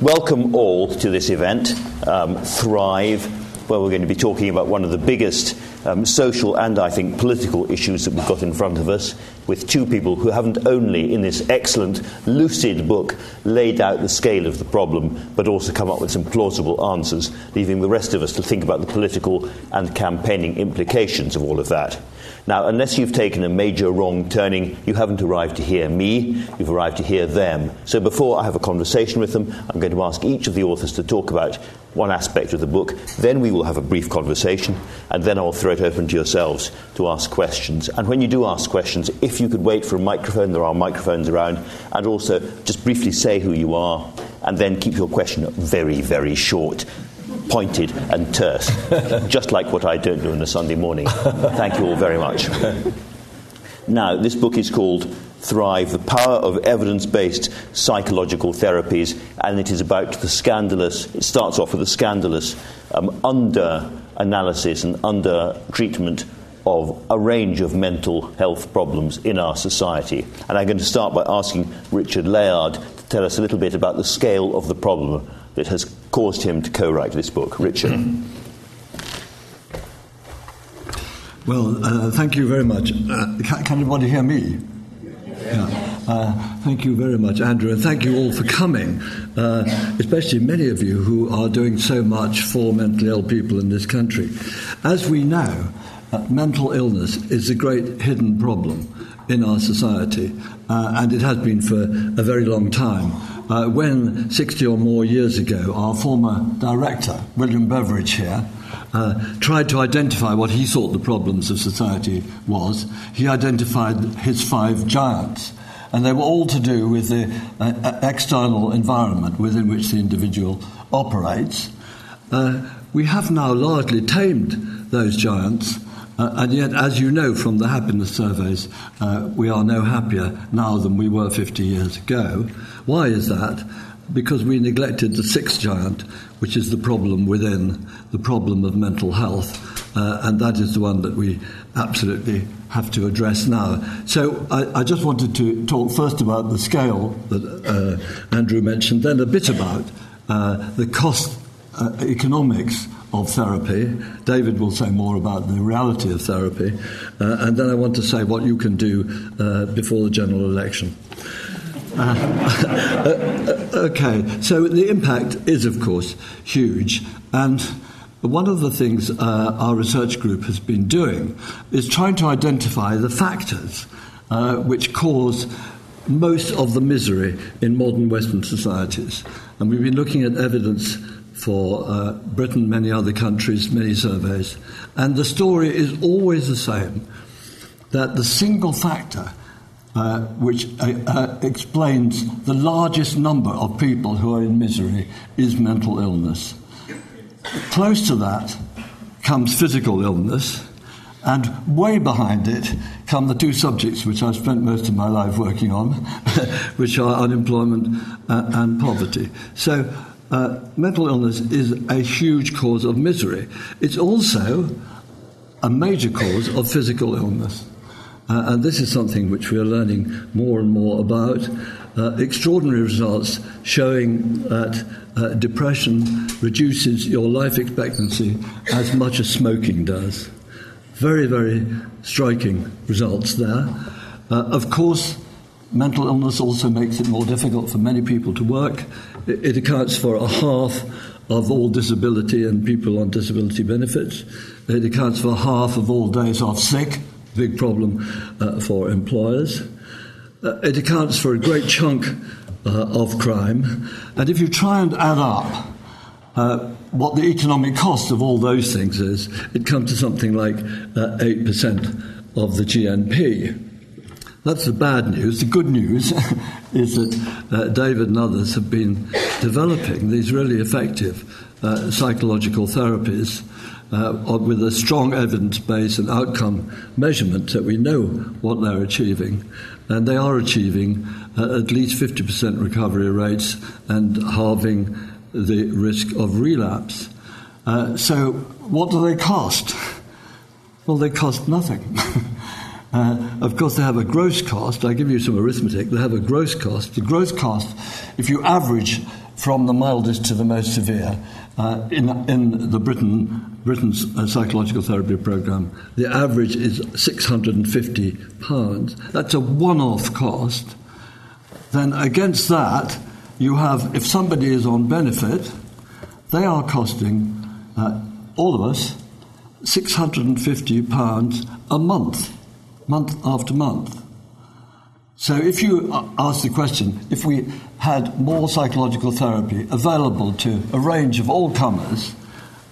welcome all to this event, um, Thrive, where we're going to be talking about one of the biggest um, social and, I think, political issues that we've got in front of us, with two people who haven't only, in this excellent, lucid book, laid out the scale of the problem, but also come up with some plausible answers, leaving the rest of us to think about the political and campaigning implications of all of that. Now, unless you've taken a major wrong turning, you haven't arrived to hear me, you've arrived to hear them. So before I have a conversation with them, I'm going to ask each of the authors to talk about one aspect of the book. Then we will have a brief conversation, and then I'll throw it open to yourselves to ask questions. And when you do ask questions, if you could wait for a microphone, there are microphones around, and also just briefly say who you are, and then keep your question very, very short pointed and terse, just like what I don't do on a Sunday morning. Thank you all very much. Now, this book is called Thrive The Power of Evidence Based Psychological Therapies, and it is about the scandalous, it starts off with the scandalous um, under analysis and under treatment of a range of mental health problems in our society. And I'm going to start by asking Richard Layard to tell us a little bit about the scale of the problem that has caused him to co write this book. Richard. Well, uh, thank you very much. Uh, can, can, anybody hear me? Yeah. Uh, thank you very much, Andrew, and thank you all for coming, uh, especially many of you who are doing so much for mentally ill people in this country. As we know, uh, mental illness is a great hidden problem in our society, uh, and it has been for a very long time uh, when 60 or more years ago, our former director, William Beveridge here, uh, tried to identify what he thought the problems of society was, he identified his five giants. And they were all to do with the uh, external environment within which the individual operates. Uh, we have now largely tamed those giants, uh, and yet, as you know from the happiness surveys, uh, we are no happier now than we were 50 years ago. Why is that? Because we neglected the sixth giant, which is the problem within the problem of mental health, uh, and that is the one that we absolutely have to address now. So I, I just wanted to talk first about the scale that uh, Andrew mentioned, then a bit about uh, the cost uh, economics of therapy. David will say more about the reality of therapy. Uh, and then I want to say what you can do uh, before the general election. Uh, uh, okay, so the impact is, of course, huge. And one of the things uh, our research group has been doing is trying to identify the factors uh, which cause most of the misery in modern Western societies. And we've been looking at evidence for uh, Britain, many other countries, many surveys. And the story is always the same that the single factor uh, which uh, uh, explains the largest number of people who are in misery is mental illness. Close to that comes physical illness, and way behind it come the two subjects which I've spent most of my life working on, which are unemployment uh, and poverty. So, uh, mental illness is a huge cause of misery. It's also a major cause of physical illness. Uh, and this is something which we are learning more and more about. Uh, extraordinary results showing that uh, depression reduces your life expectancy as much as smoking does. Very, very striking results there. Uh, of course, mental illness also makes it more difficult for many people to work. It, accounts for a half of all disability and people on disability benefits. It accounts for half of all days off sick big problem uh, for employers. Uh, it accounts for a great chunk uh, of crime. And if you try and add up uh, what the economic cost of all those things is, it comes to something like 8% uh, of the GNP. That's the bad news. The good news is that uh, David and others have been developing these really effective psychological therapies uh, with a strong evidence base and outcome measurement that we know what they're achieving. And they are achieving uh, at least 50% recovery rates and halving the risk of relapse. Uh, so, what do they cost? Well, they cost nothing. Uh, of course, they have a gross cost. I give you some arithmetic. They have a gross cost. The gross cost, if you average from the mildest to the most severe. Uh, in, in the Britain, Britain's uh, psychological therapy program, the average is £650. That's a one off cost. Then against that, you have, if somebody is on benefit, they are costing uh, all of us £650 a month, month after month. So if you ask the question, if we had more psychological therapy available to a range of all comers,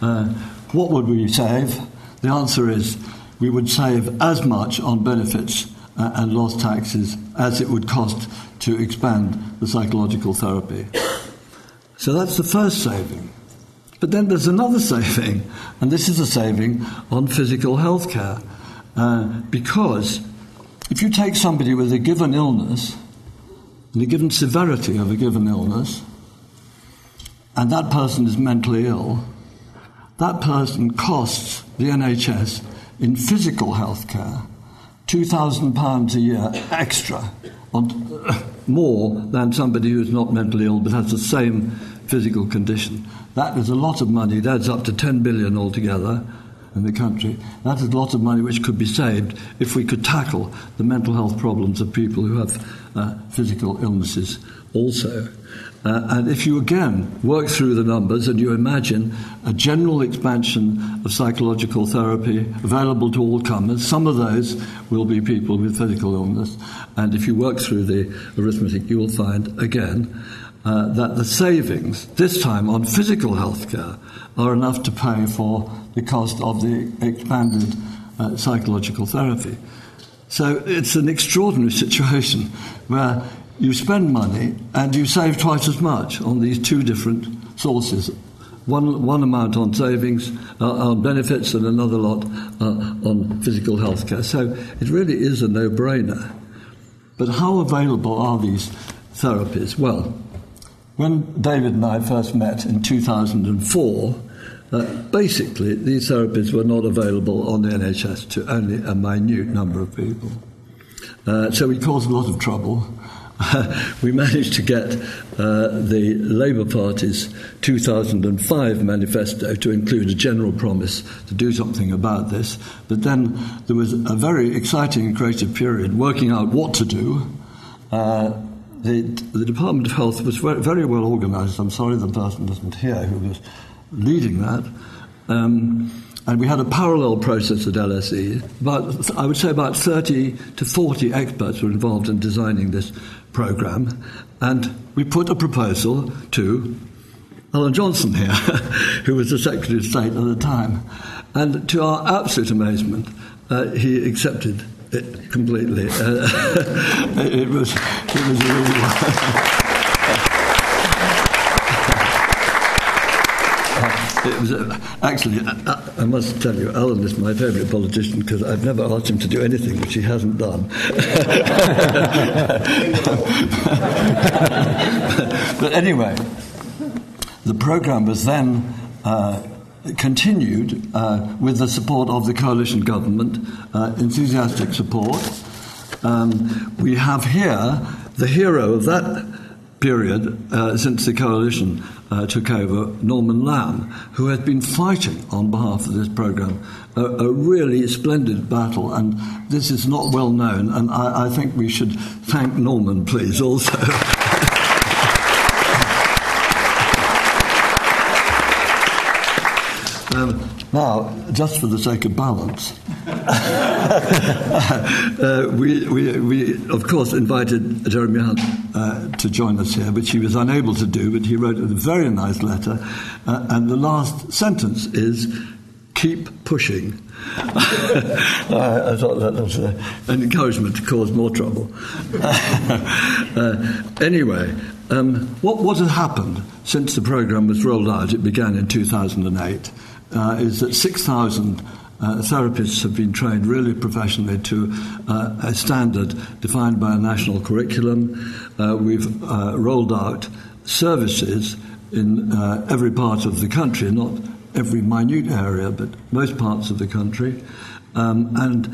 uh, what would we save? The answer is we would save as much on benefits uh, and lost taxes as it would cost to expand the psychological therapy. So that's the first saving. But then there's another saving, and this is a saving on physical health care. Uh, because if you take somebody with a given illness, and a given severity of a given illness, and that person is mentally ill, that person costs the NHS in physical health care £2,000 a year extra, on, more than somebody who's not mentally ill but has the same physical condition. That is a lot of money. It adds up to 10 billion altogether in the country. That is a lot of money which could be saved if we could tackle the mental health problems of people who have uh, physical illnesses also. Uh, and if you again work through the numbers and you imagine a general expansion of psychological therapy available to all comers, some of those will be people with physical illness. And if you work through the arithmetic, you will find again uh, that the savings, this time on physical health care, are enough to pay for the cost of the expanded uh, psychological therapy. So it's an extraordinary situation where you spend money and you save twice as much on these two different sources. One, one amount on savings, uh, on benefits, and another lot uh, on physical health care. So it really is a no brainer. But how available are these therapies? Well, when David and I first met in 2004, uh, basically these therapies were not available on the NHS to only a minute number of people. Uh, so we caused a lot of trouble. we managed to get uh, the Labour Party's 2005 manifesto to include a general promise to do something about this. But then there was a very exciting and creative period working out what to do. Uh, the, the Department of Health was very, well organised. I'm sorry the person isn't here who was leading that. Um, and we had a parallel process at LSE. But I would say about 30 to 40 experts were involved in designing this program. And we put a proposal to Alan Johnson here, who was the Secretary of State at the time. And to our absolute amazement, uh, he accepted it completely. Uh, it was it was really. it was uh, actually, uh, I must tell you, Alan is my favourite politician because I've never asked him to do anything which he hasn't done. but anyway, the programme was then. Uh, continued uh, with the support of the coalition government, uh, enthusiastic support. Um, we have here the hero of that period uh, since the coalition uh, took over, Norman Lamb, who has been fighting on behalf of this programme a, a, really splendid battle, and this is not well known, and I, I think we should thank Norman, please, also. Um, now, just for the sake of balance, uh, we, we, we, of course, invited Jeremy Hunt uh, to join us here, which he was unable to do, but he wrote a very nice letter. Uh, and the last sentence is keep pushing. I, I, thought that was uh, an encouragement to cause more trouble. Uh, anyway, um, what, what had happened since the programme was rolled out? It began in 2008 uh, is that 6,000 uh, therapists have been trained really professionally to uh, a standard defined by a national curriculum. Uh, we've uh, rolled out services in uh, every part of the country, not every minute area, but most parts of the country. Um, and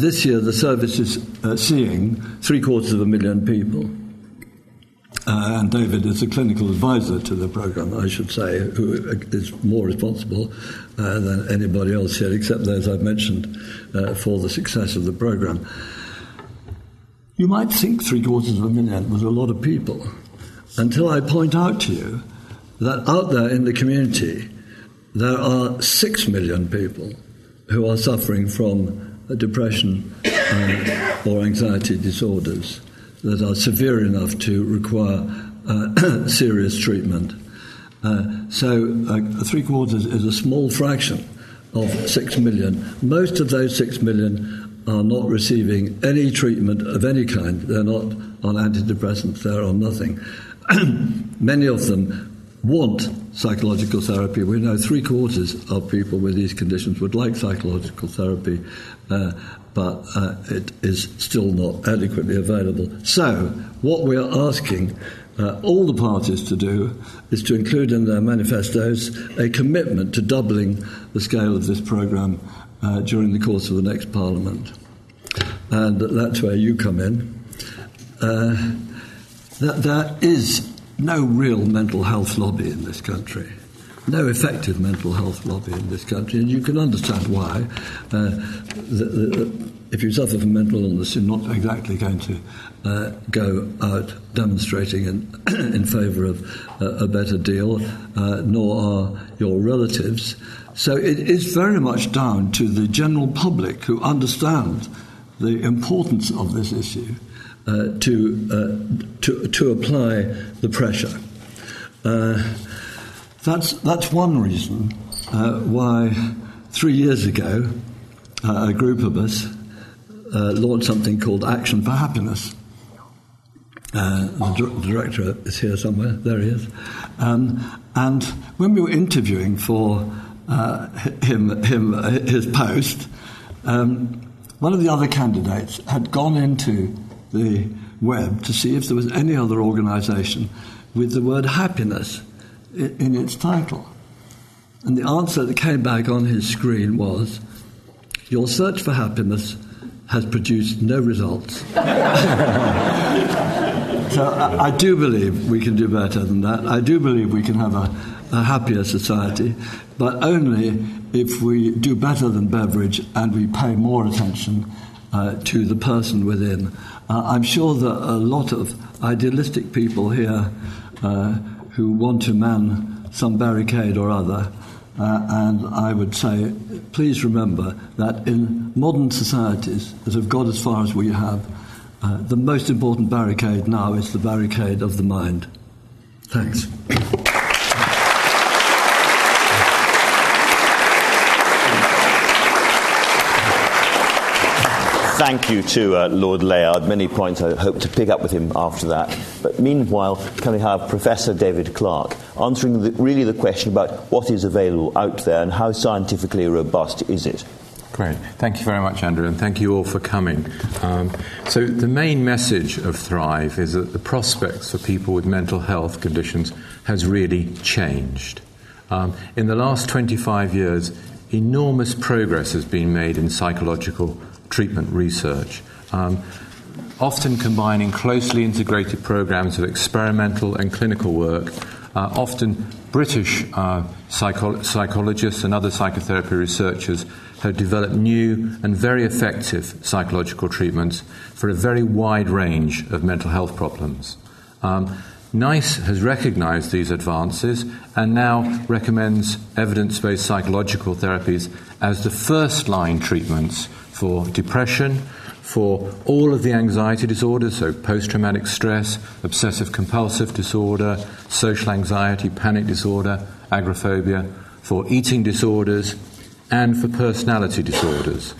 this year, the service is seeing three quarters of a million people. Uh, and David is a clinical advisor to the program, I should say, who is more responsible uh, than anybody else here, except those I've mentioned, uh, for the success of the program. You might think three quarters of a million was a lot of people, until I point out to you that out there in the community, there are six million people who are suffering from depression uh, or anxiety disorders that are severe enough to require uh, serious treatment. Uh, so, uh, three quarters is a small fraction of six million. Most of those six million are not receiving any treatment of any kind. They're not on antidepressants, they're on nothing. Many of them want psychological therapy. We know three quarters of people with these conditions would like psychological therapy, uh, but uh, it is still not adequately available. So, what we are asking uh, all the parties to do is to include in their manifestos a commitment to doubling the scale of this programme uh, during the course of the next Parliament. And that's where you come in. Uh, that there is no real mental health lobby in this country no effective mental health lobby in this country, and you can understand why. Uh, the, the, if you suffer from mental illness, you're not exactly going to uh, go out demonstrating in, in favour of uh, a better deal, uh, nor are your relatives. So it is very much down to the general public who understand the importance of this issue uh, to, uh, to, to apply the pressure. That's, that's one reason uh, why three years ago uh, a group of us uh, launched something called Action for Happiness. Uh, the director is here somewhere, there he is. Um, and when we were interviewing for uh, him, him, his post, um, one of the other candidates had gone into the web to see if there was any other organisation with the word happiness in its title. And the answer that came back on his screen was Your search for happiness has produced no results. so I, I, do believe we can do better than that. I do believe we can have a, a happier society, but only if we do better than Beveridge and we pay more attention uh, to the person within. Uh, I'm sure that a lot of idealistic people here. Uh, who want to man some barricade or other. Uh, and I would say, please remember that in modern societies that have got as far as we have, uh, the most important barricade now is the barricade of the mind. Thanks. Thank you to uh, Lord Layard. Many points I hope to pick up with him after that. But meanwhile, can we have Professor David Clark answering the, really the question about what is available out there and how scientifically robust is it? Great. Thank you very much, Andrew, and thank you all for coming. Um, so, the main message of Thrive is that the prospects for people with mental health conditions has really changed. Um, in the last 25 years, enormous progress has been made in psychological treatment research, um, often combining closely integrated programs of experimental and clinical work. Uh, often British uh, psycho- psychologists and other psychotherapy researchers have developed new and very effective psychological treatments for a very wide range of mental health problems. Um, NICE has recognized these advances and now recommends evidence based psychological therapies as the first line treatments for depression, for all of the anxiety disorders, so post traumatic stress, obsessive compulsive disorder, social anxiety, panic disorder, agoraphobia, for eating disorders, and for personality disorders.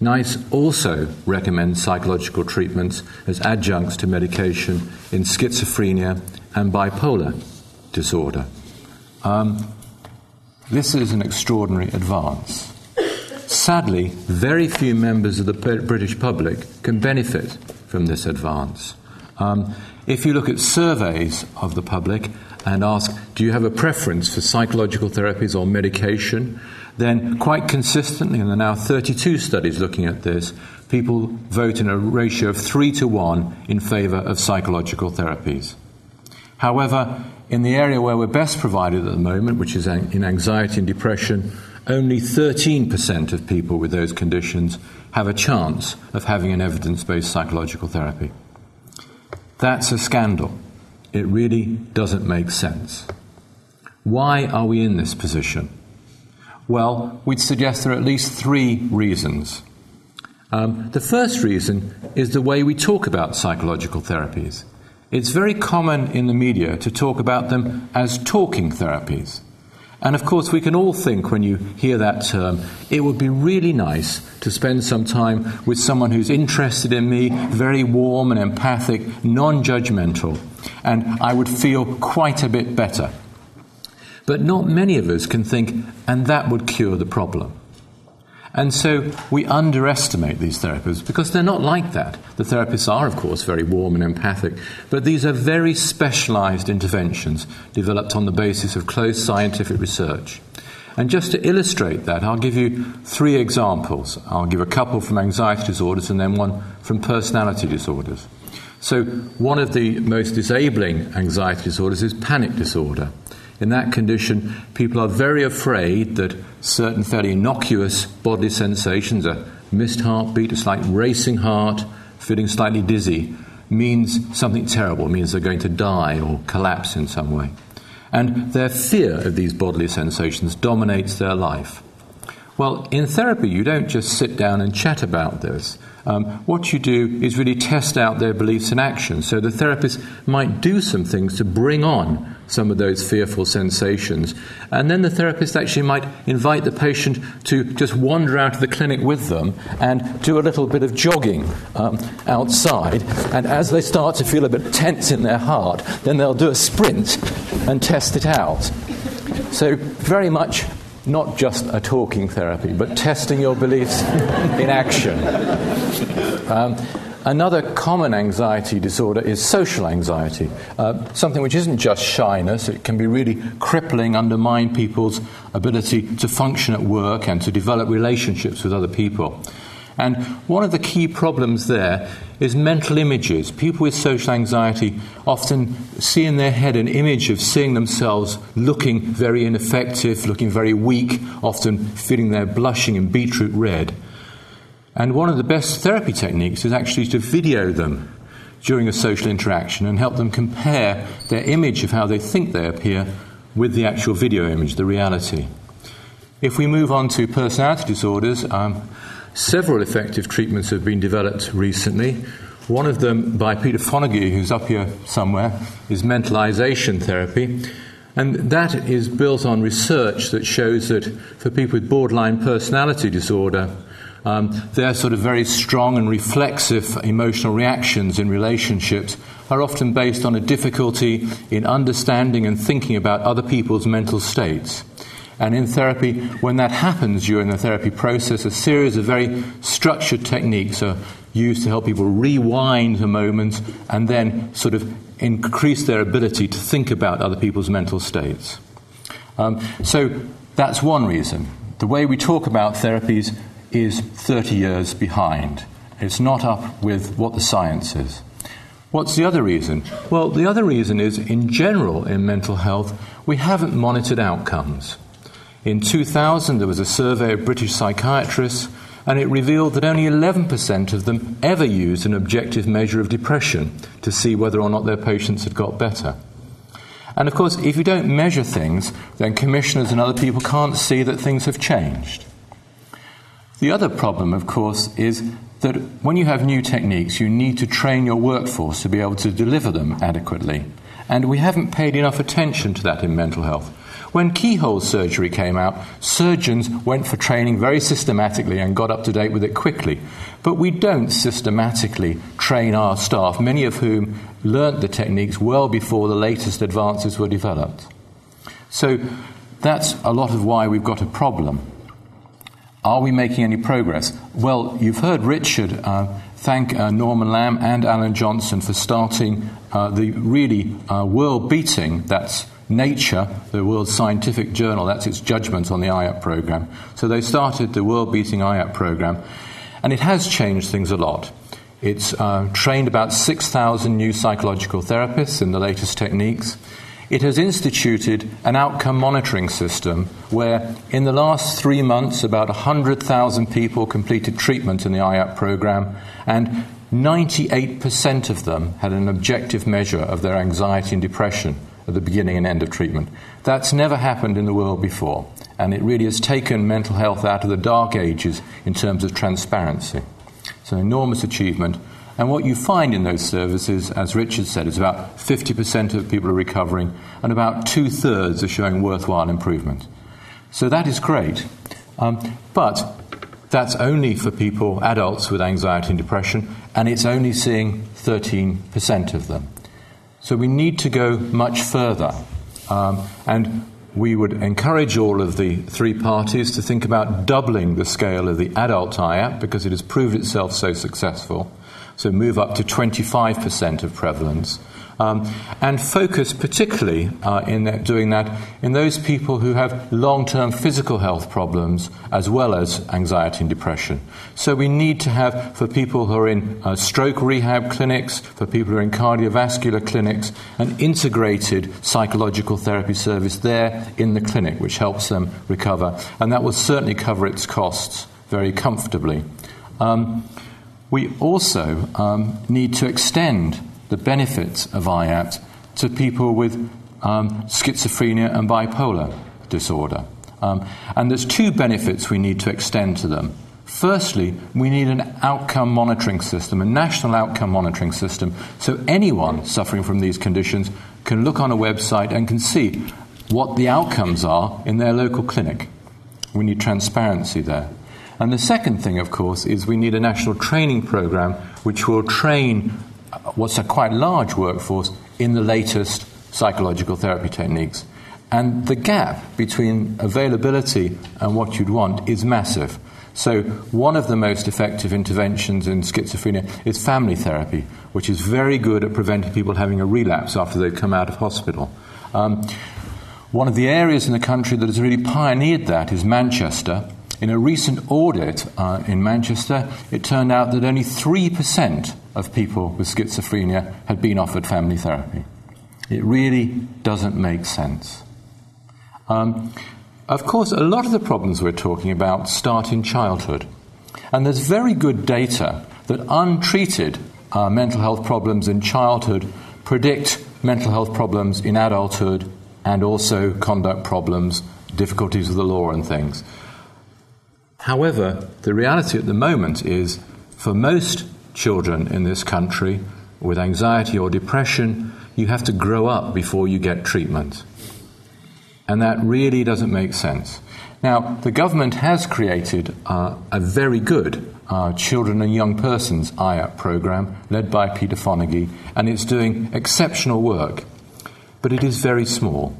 NICE also recommends psychological treatments as adjuncts to medication in schizophrenia and bipolar disorder. Um, this is an extraordinary advance. Sadly, very few members of the British public can benefit from this advance. Um, if you look at surveys of the public and ask, do you have a preference for psychological therapies or medication? Then, quite consistently, and there are now 32 studies looking at this, people vote in a ratio of 3 to 1 in favour of psychological therapies. However, in the area where we're best provided at the moment, which is in anxiety and depression, only 13% of people with those conditions have a chance of having an evidence based psychological therapy. That's a scandal. It really doesn't make sense. Why are we in this position? Well, we'd suggest there are at least three reasons. Um, the first reason is the way we talk about psychological therapies. It's very common in the media to talk about them as talking therapies. And of course, we can all think when you hear that term, it would be really nice to spend some time with someone who's interested in me, very warm and empathic, non judgmental, and I would feel quite a bit better. But not many of us can think, and that would cure the problem. And so we underestimate these therapists because they're not like that. The therapists are, of course, very warm and empathic, but these are very specialized interventions developed on the basis of close scientific research. And just to illustrate that, I'll give you three examples. I'll give a couple from anxiety disorders and then one from personality disorders. So, one of the most disabling anxiety disorders is panic disorder. In that condition, people are very afraid that certain fairly innocuous bodily sensations, a missed heartbeat, a slight racing heart, feeling slightly dizzy, means something terrible, means they're going to die or collapse in some way. And their fear of these bodily sensations dominates their life. Well, in therapy, you don't just sit down and chat about this. Um, what you do is really test out their beliefs and actions. So the therapist might do some things to bring on some of those fearful sensations. And then the therapist actually might invite the patient to just wander out of the clinic with them and do a little bit of jogging um, outside. And as they start to feel a bit tense in their heart, then they'll do a sprint and test it out. So, very much not just a talking therapy, but testing your beliefs in action. Um, another common anxiety disorder is social anxiety, uh, something which isn't just shyness, it can be really crippling, undermine people's ability to function at work and to develop relationships with other people. And one of the key problems there is mental images. People with social anxiety often see in their head an image of seeing themselves looking very ineffective, looking very weak, often feeling they're blushing and beetroot red. And one of the best therapy techniques is actually to video them during a social interaction and help them compare their image of how they think they appear with the actual video image, the reality. If we move on to personality disorders, um, Several effective treatments have been developed recently. One of them, by Peter Fonagy, who's up here somewhere, is mentalization therapy. And that is built on research that shows that for people with borderline personality disorder, um, their sort of very strong and reflexive emotional reactions in relationships are often based on a difficulty in understanding and thinking about other people's mental states. And in therapy, when that happens during the therapy process, a series of very structured techniques are used to help people rewind the moment and then sort of increase their ability to think about other people's mental states. Um, so that's one reason. The way we talk about therapies is 30 years behind. It's not up with what the science is. What's the other reason? Well, the other reason is, in general, in mental health, we haven't monitored outcomes. In 2000, there was a survey of British psychiatrists, and it revealed that only 11% of them ever used an objective measure of depression to see whether or not their patients had got better. And of course, if you don't measure things, then commissioners and other people can't see that things have changed. The other problem, of course, is that when you have new techniques, you need to train your workforce to be able to deliver them adequately. And we haven't paid enough attention to that in mental health. When keyhole surgery came out, surgeons went for training very systematically and got up to date with it quickly. But we don't systematically train our staff, many of whom learnt the techniques well before the latest advances were developed. So that's a lot of why we've got a problem. Are we making any progress? Well, you've heard Richard uh, thank uh, Norman Lamb and Alan Johnson for starting uh, the really uh, world beating, that's Nature, the world scientific journal, that's its judgment on the IAPT program. So they started the world beating IAPT program, and it has changed things a lot. It's uh, trained about 6,000 new psychological therapists in the latest techniques. It has instituted an outcome monitoring system where, in the last three months, about 100,000 people completed treatment in the IAPT program, and 98% of them had an objective measure of their anxiety and depression at the beginning and end of treatment. That's never happened in the world before, and it really has taken mental health out of the dark ages in terms of transparency. It's an enormous achievement. And what you find in those services, as Richard said, is about 50% of people are recovering and about two thirds are showing worthwhile improvement. So that is great. Um, but that's only for people, adults with anxiety and depression, and it's only seeing 13% of them. So we need to go much further. Um, and we would encourage all of the three parties to think about doubling the scale of the adult IAPT because it has proved itself so successful so move up to 25% of prevalence. Um, and focus particularly uh, in that, doing that in those people who have long term physical health problems as well as anxiety and depression. So we need to have, for people who are in uh, stroke rehab clinics, for people who are in cardiovascular clinics, an integrated psychological therapy service there in the clinic, which helps them recover. And that will certainly cover its costs very comfortably. Um, we also um, need to extend the benefits of IAPT to people with um, schizophrenia and bipolar disorder. Um, and there's two benefits we need to extend to them. Firstly, we need an outcome monitoring system, a national outcome monitoring system, so anyone suffering from these conditions can look on a website and can see what the outcomes are in their local clinic. We need transparency there. And the second thing, of course, is we need a national training program which will train what's a quite large workforce in the latest psychological therapy techniques. And the gap between availability and what you'd want is massive. So, one of the most effective interventions in schizophrenia is family therapy, which is very good at preventing people having a relapse after they've come out of hospital. Um, one of the areas in the country that has really pioneered that is Manchester, in a recent audit uh, in Manchester, it turned out that only 3% of people with schizophrenia had been offered family therapy. It really doesn't make sense. Um, of course, a lot of the problems we're talking about start in childhood. And there's very good data that untreated uh, mental health problems in childhood predict mental health problems in adulthood and also conduct problems, difficulties with the law, and things. However, the reality at the moment is for most children in this country with anxiety or depression, you have to grow up before you get treatment. And that really doesn't make sense. Now, the government has created uh, a very good uh, children and young persons IAPT program led by Peter Fonagy, and it's doing exceptional work. But it is very small.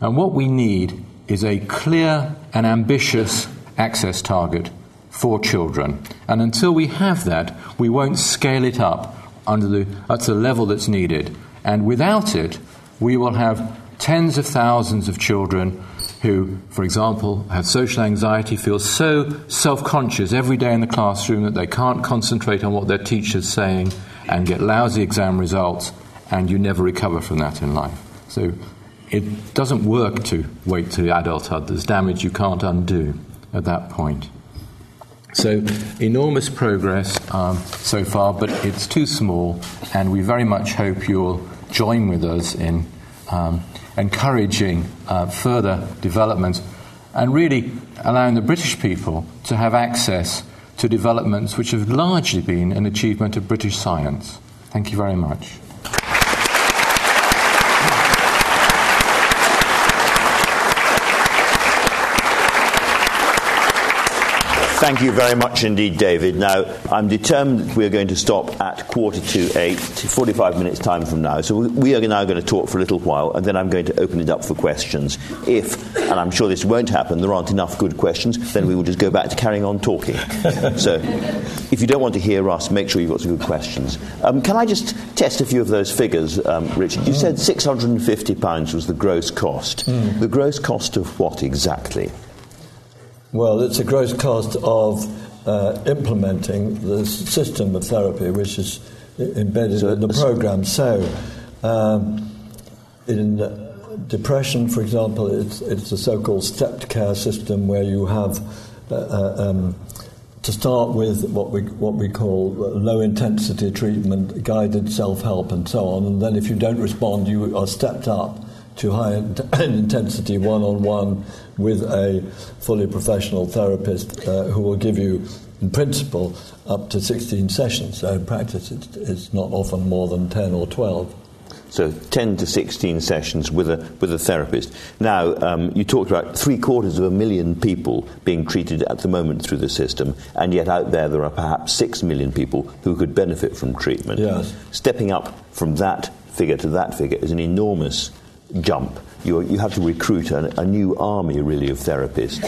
And what we need is a clear and ambitious access target for children. And until we have that, we won't scale it up under the, at the level that's needed. And without it, we will have tens of thousands of children who, for example, have social anxiety, feel so self conscious every day in the classroom that they can't concentrate on what their teacher's saying and get lousy exam results, and you never recover from that in life. So it doesn't work to wait to adulthood. There's damage you can't undo at that point. So, enormous progress um, so far, but it's too small, and we very much hope you'll join with us in um, encouraging uh, further development and really allowing the British people to have access to developments which have largely been an achievement of British science. Thank you very much. Thank you very much indeed, David. Now, I'm determined we're going to stop at quarter to eight, 45 minutes time from now. So we are now going to talk for a little while, and then I'm going to open it up for questions. If, and I'm sure this won't happen, there aren't enough good questions, then we will just go back to carrying on talking. so if you don't want to hear us, make sure you've got some good questions. Um, can I just test a few of those figures, um, Richard? You mm. said £650 was the gross cost. Mm. The gross cost of what exactly? Well, it's a gross cost of uh, implementing the system of therapy which is embedded so in the program. So, um, in depression, for example, it's, it's a so called stepped care system where you have uh, uh, um, to start with what we, what we call low intensity treatment, guided self help, and so on. And then if you don't respond, you are stepped up to high intensity one on one with a fully professional therapist uh, who will give you, in principle, up to 16 sessions. So in practice, it's, it's not often more than 10 or 12. So 10 to 16 sessions with a, with a therapist. Now, um, you talked about three quarters of a million people being treated at the moment through the system, and yet out there there are perhaps six million people who could benefit from treatment. Yes. Stepping up from that figure to that figure is an enormous jump. You, you have to recruit a, a new army, really, of therapists.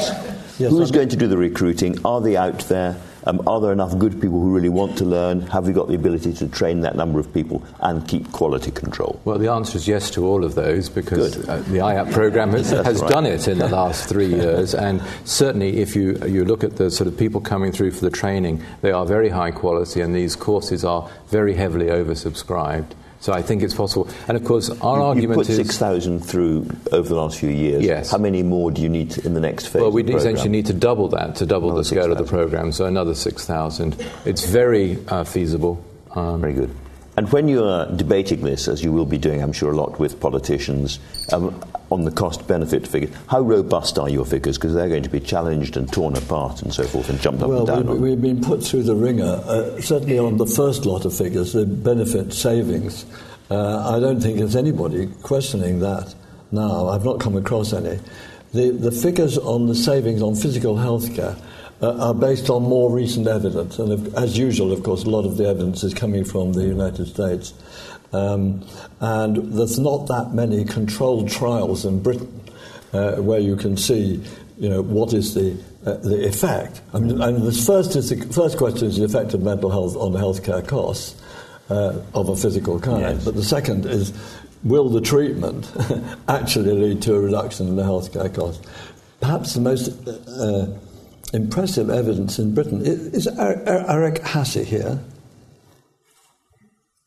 Yes, Who's going to do the recruiting? Are they out there? Um, are there enough good people who really want to learn? Have we got the ability to train that number of people and keep quality control? Well, the answer is yes to all of those because uh, the IAPT program has, has right. done it in the last three years. And certainly, if you, you look at the sort of people coming through for the training, they are very high quality, and these courses are very heavily oversubscribed. So I think it's possible. And of course, our you, argument you put is 6,000 through over the last few years. Yes. How many more do you need in the next phase? Well, we essentially need to double that to double another the scale 6, of the program, so another 6,000. It's very uh, feasible. Um, very good. And when you are debating this, as you will be doing, I'm sure, a lot with politicians, um, on the cost benefit figures, how robust are your figures? Because they're going to be challenged and torn apart and so forth and jumped up well, and down. Well, We, have been put through the wringer, uh, certainly on the first lot of figures, the benefit savings. Uh, I don't think there's anybody questioning that now. I've not come across any. The, the figures on the savings on physical healthcare uh, are based on more recent evidence. And as usual, of course, a lot of the evidence is coming from the United States. Um, and there's not that many controlled trials in Britain uh, where you can see, you know, what is the uh, the effect. I mean, and the first is the first question is the effect of mental health on healthcare costs uh, of a physical kind. Yes. But the second is will the treatment actually lead to a reduction in the healthcare costs? Perhaps the most uh, impressive evidence in Britain is, Eric Hassey here.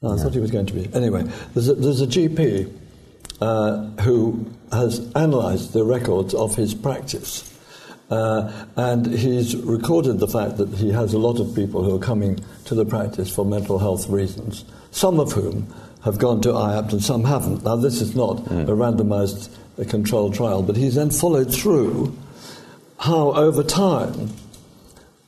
Oh, I thought he was going to be. Anyway, there's a, there's a GP uh, who has analysed the records of his practice. Uh, and he's recorded the fact that he has a lot of people who are coming to the practice for mental health reasons, some of whom have gone to IAPT and some haven't. Now, this is not mm. a randomized a controlled trial, but he's then followed through how, over time,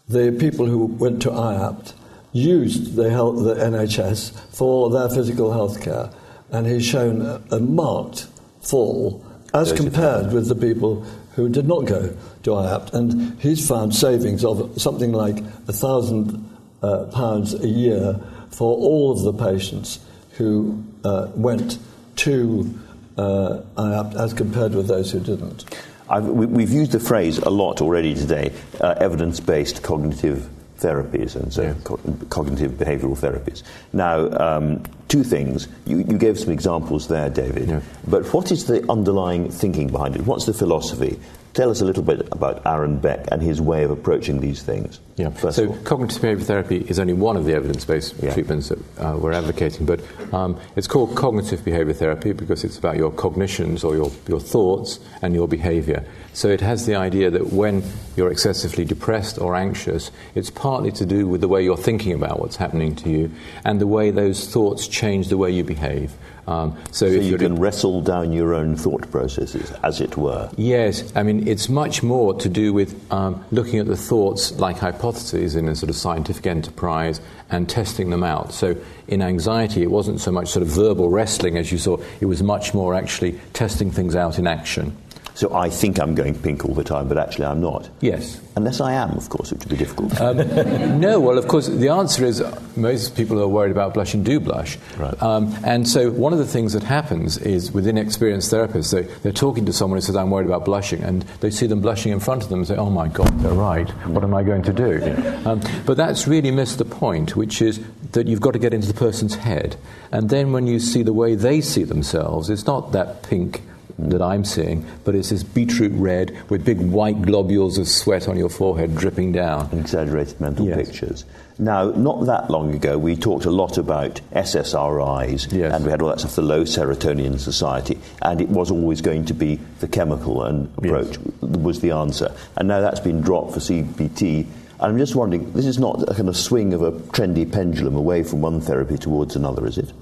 the people who went to IAPT used the, health, the NHS for their physical health care. And he's shown a, a marked fall as compared with the people who did not go to IAPT. And he's found savings of something like a thousand uh, pounds a year for all of the patients who uh, went to uh, IAPT as compared with those who didn't. I've, we, have used the phrase a lot already today uh, evidence based cognitive therapies and so yeah. co- cognitive behavioral therapies. Now, um, two things. You, you, gave some examples there, David. Yeah. But what is the underlying thinking behind it? What's the philosophy? Tell us a little bit about Aaron Beck and his way of approaching these things. Yeah. so, cognitive behavior therapy is only one of the evidence based yeah. treatments that uh, we're advocating, but um, it's called cognitive behavior therapy because it's about your cognitions or your, your thoughts and your behavior. So, it has the idea that when you're excessively depressed or anxious, it's partly to do with the way you're thinking about what's happening to you and the way those thoughts change the way you behave. Um, so, so you can wrestle down your own thought processes, as it were. Yes, I mean it's much more to do with um, looking at the thoughts like hypotheses in a sort of scientific enterprise and testing them out. So in anxiety, it wasn't so much sort of verbal wrestling as you saw; it was much more actually testing things out in action. So I think I'm going pink all the time, but actually I'm not. Yes. Unless I am, of course, which would be difficult. Um, no, well, of course, the answer is most people who are worried about blushing do blush. Right. Um, and so one of the things that happens is within experienced therapists, they, they're talking to someone who says, I'm worried about blushing, and they see them blushing in front of them and say, oh my God, they're right. What am I going to do? Yeah. Um, but that's really missed the point, which is that you've got to get into the person's head. And then when you see the way they see themselves, it's not that pink that I'm seeing, but it's this beetroot red with big white globules of sweat on your forehead dripping down. Exaggerated mental Yes. pictures. Now, not that long ago, we talked a lot about SSRIs, Yes. and we had all that stuff, the low serotonin society, and it was always going to be the chemical and approach was the answer. And now that's been dropped for CBT. And I'm just wondering, this is not a kind of swing of a trendy pendulum away from one therapy towards another, is it?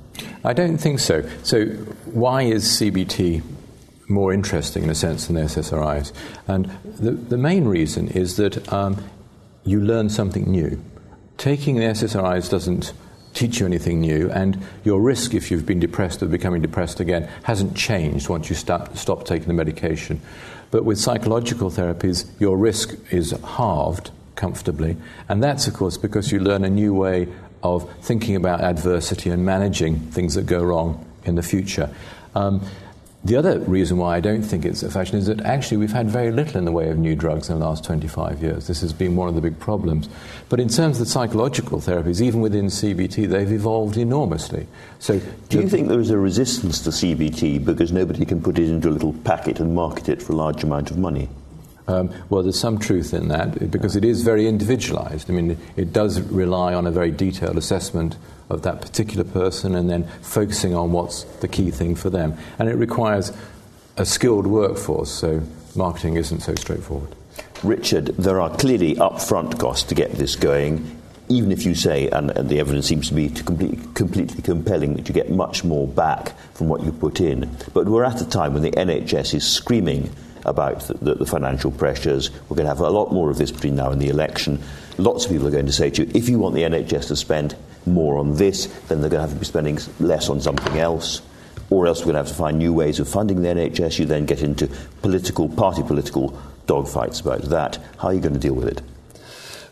I don't think so. So, why is CBT more interesting in a sense than the SSRIs? And the, the main reason is that um, you learn something new. Taking the SSRIs doesn't teach you anything new, and your risk if you've been depressed of becoming depressed again hasn't changed once you stop, stop taking the medication. But with psychological therapies, your risk is halved comfortably, and that's, of course, because you learn a new way of thinking about adversity and managing things that go wrong in the future. Um, the other reason why I don't think it's a fashion is that actually we've had very little in the way of new drugs in the last 25 years. This has been one of the big problems. But in terms of the psychological therapies, even within CBT, they've evolved enormously. So, Do you think there is a resistance to CBT because nobody can put it into a little packet and market it for a large amount of money? Um, well, there's some truth in that because it is very individualized. I mean, it does rely on a very detailed assessment of that particular person and then focusing on what's the key thing for them. And it requires a skilled workforce, so marketing isn't so straightforward. Richard, there are clearly upfront costs to get this going, even if you say, and, and the evidence seems to be to complete, completely compelling, that you get much more back from what you put in. But we're at a time when the NHS is screaming about the, the, financial pressures. We're going to have a lot more of this between now and the election. Lots of people are going to say to you, if you want the NHS to spend more on this, then they're going to have to be spending less on something else or else we're going to have to find new ways of funding the NHS. You then get into political, party political dogfights about that. How are you going to deal with it?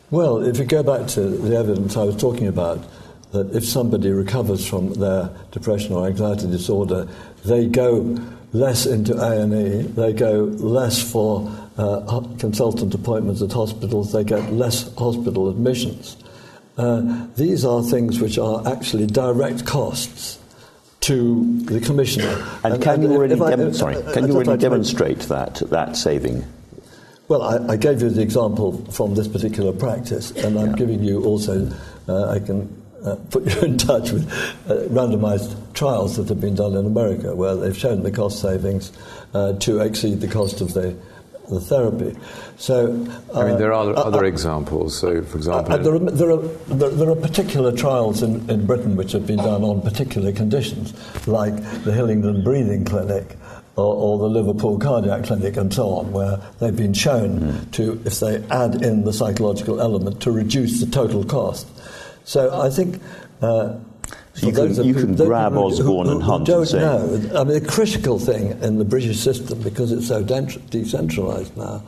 Well, if you go back to the evidence I was talking about, that if somebody recovers from their depression or anxiety disorder, they go less into A&E, they go less for uh, consultant appointments at hospitals, they get less hospital admissions. Uh, these are things which are actually direct costs to the commissioner. And, can you already, if I- dem- sorry, can you I'd already like to demonstrate that, that saving? well, I, I gave you the example from this particular practice, and I'm giving you also, uh, I can uh, put you in touch with uh, randomized trials that have been done in America where they've shown the cost savings uh, to exceed the cost of the, the therapy. So, I mean, there are uh, other uh, examples. So, for example, uh, there, are, there, are, there, there are particular trials in, in Britain which have been done on particular conditions, like the Hillingdon Breathing Clinic or, or the Liverpool Cardiac Clinic and so on, where they've been shown to, if they add in the psychological element, to reduce the total cost. So I think. Uh, So you can- you can grab who- Osborne who- and Hunt and don't say- know, I mean, the critical thing in the British system, because it's so decentralised now,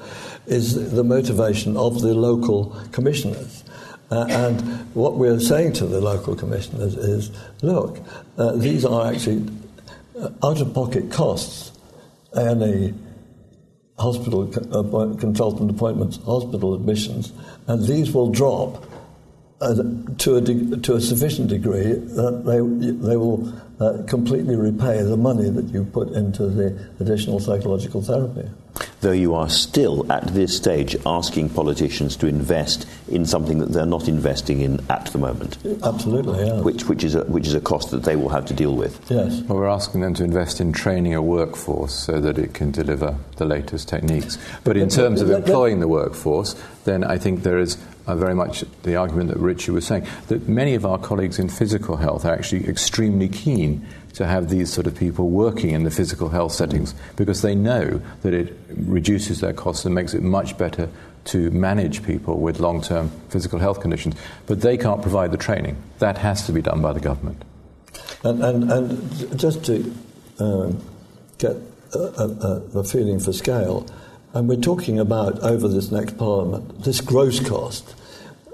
is the motivation of the local commissioners. Uh, and what we're saying to the local commissioners is look, uh, these are actually uh, out of pocket costs, A&E, hospital consultant appointments, hospital admissions, and these will drop uh, to, a de- to a sufficient degree that they, they will uh, completely repay the money that you put into the additional psychological therapy. Though you are still at this stage asking politicians to invest in something that they're not investing in at the moment, Absolutely, yeah. which, which, is, a, which is a cost that they will have to deal with. yes. Well, we're asking them to invest in training a workforce so that it can deliver the latest techniques. But in terms of but- but- employing the workforce, then I think there is uh, very much the argument that Richard was saying that many of our colleagues in physical health are actually extremely keen to have these sort of people working in the physical health settings because they know that it reduces their costs and makes it much better to manage people with long term physical health conditions. But they can't provide the training. That has to be done by the government. And, and, and just to um, get a, a, a feeling for scale, and we're talking about over this next parliament, this gross cost,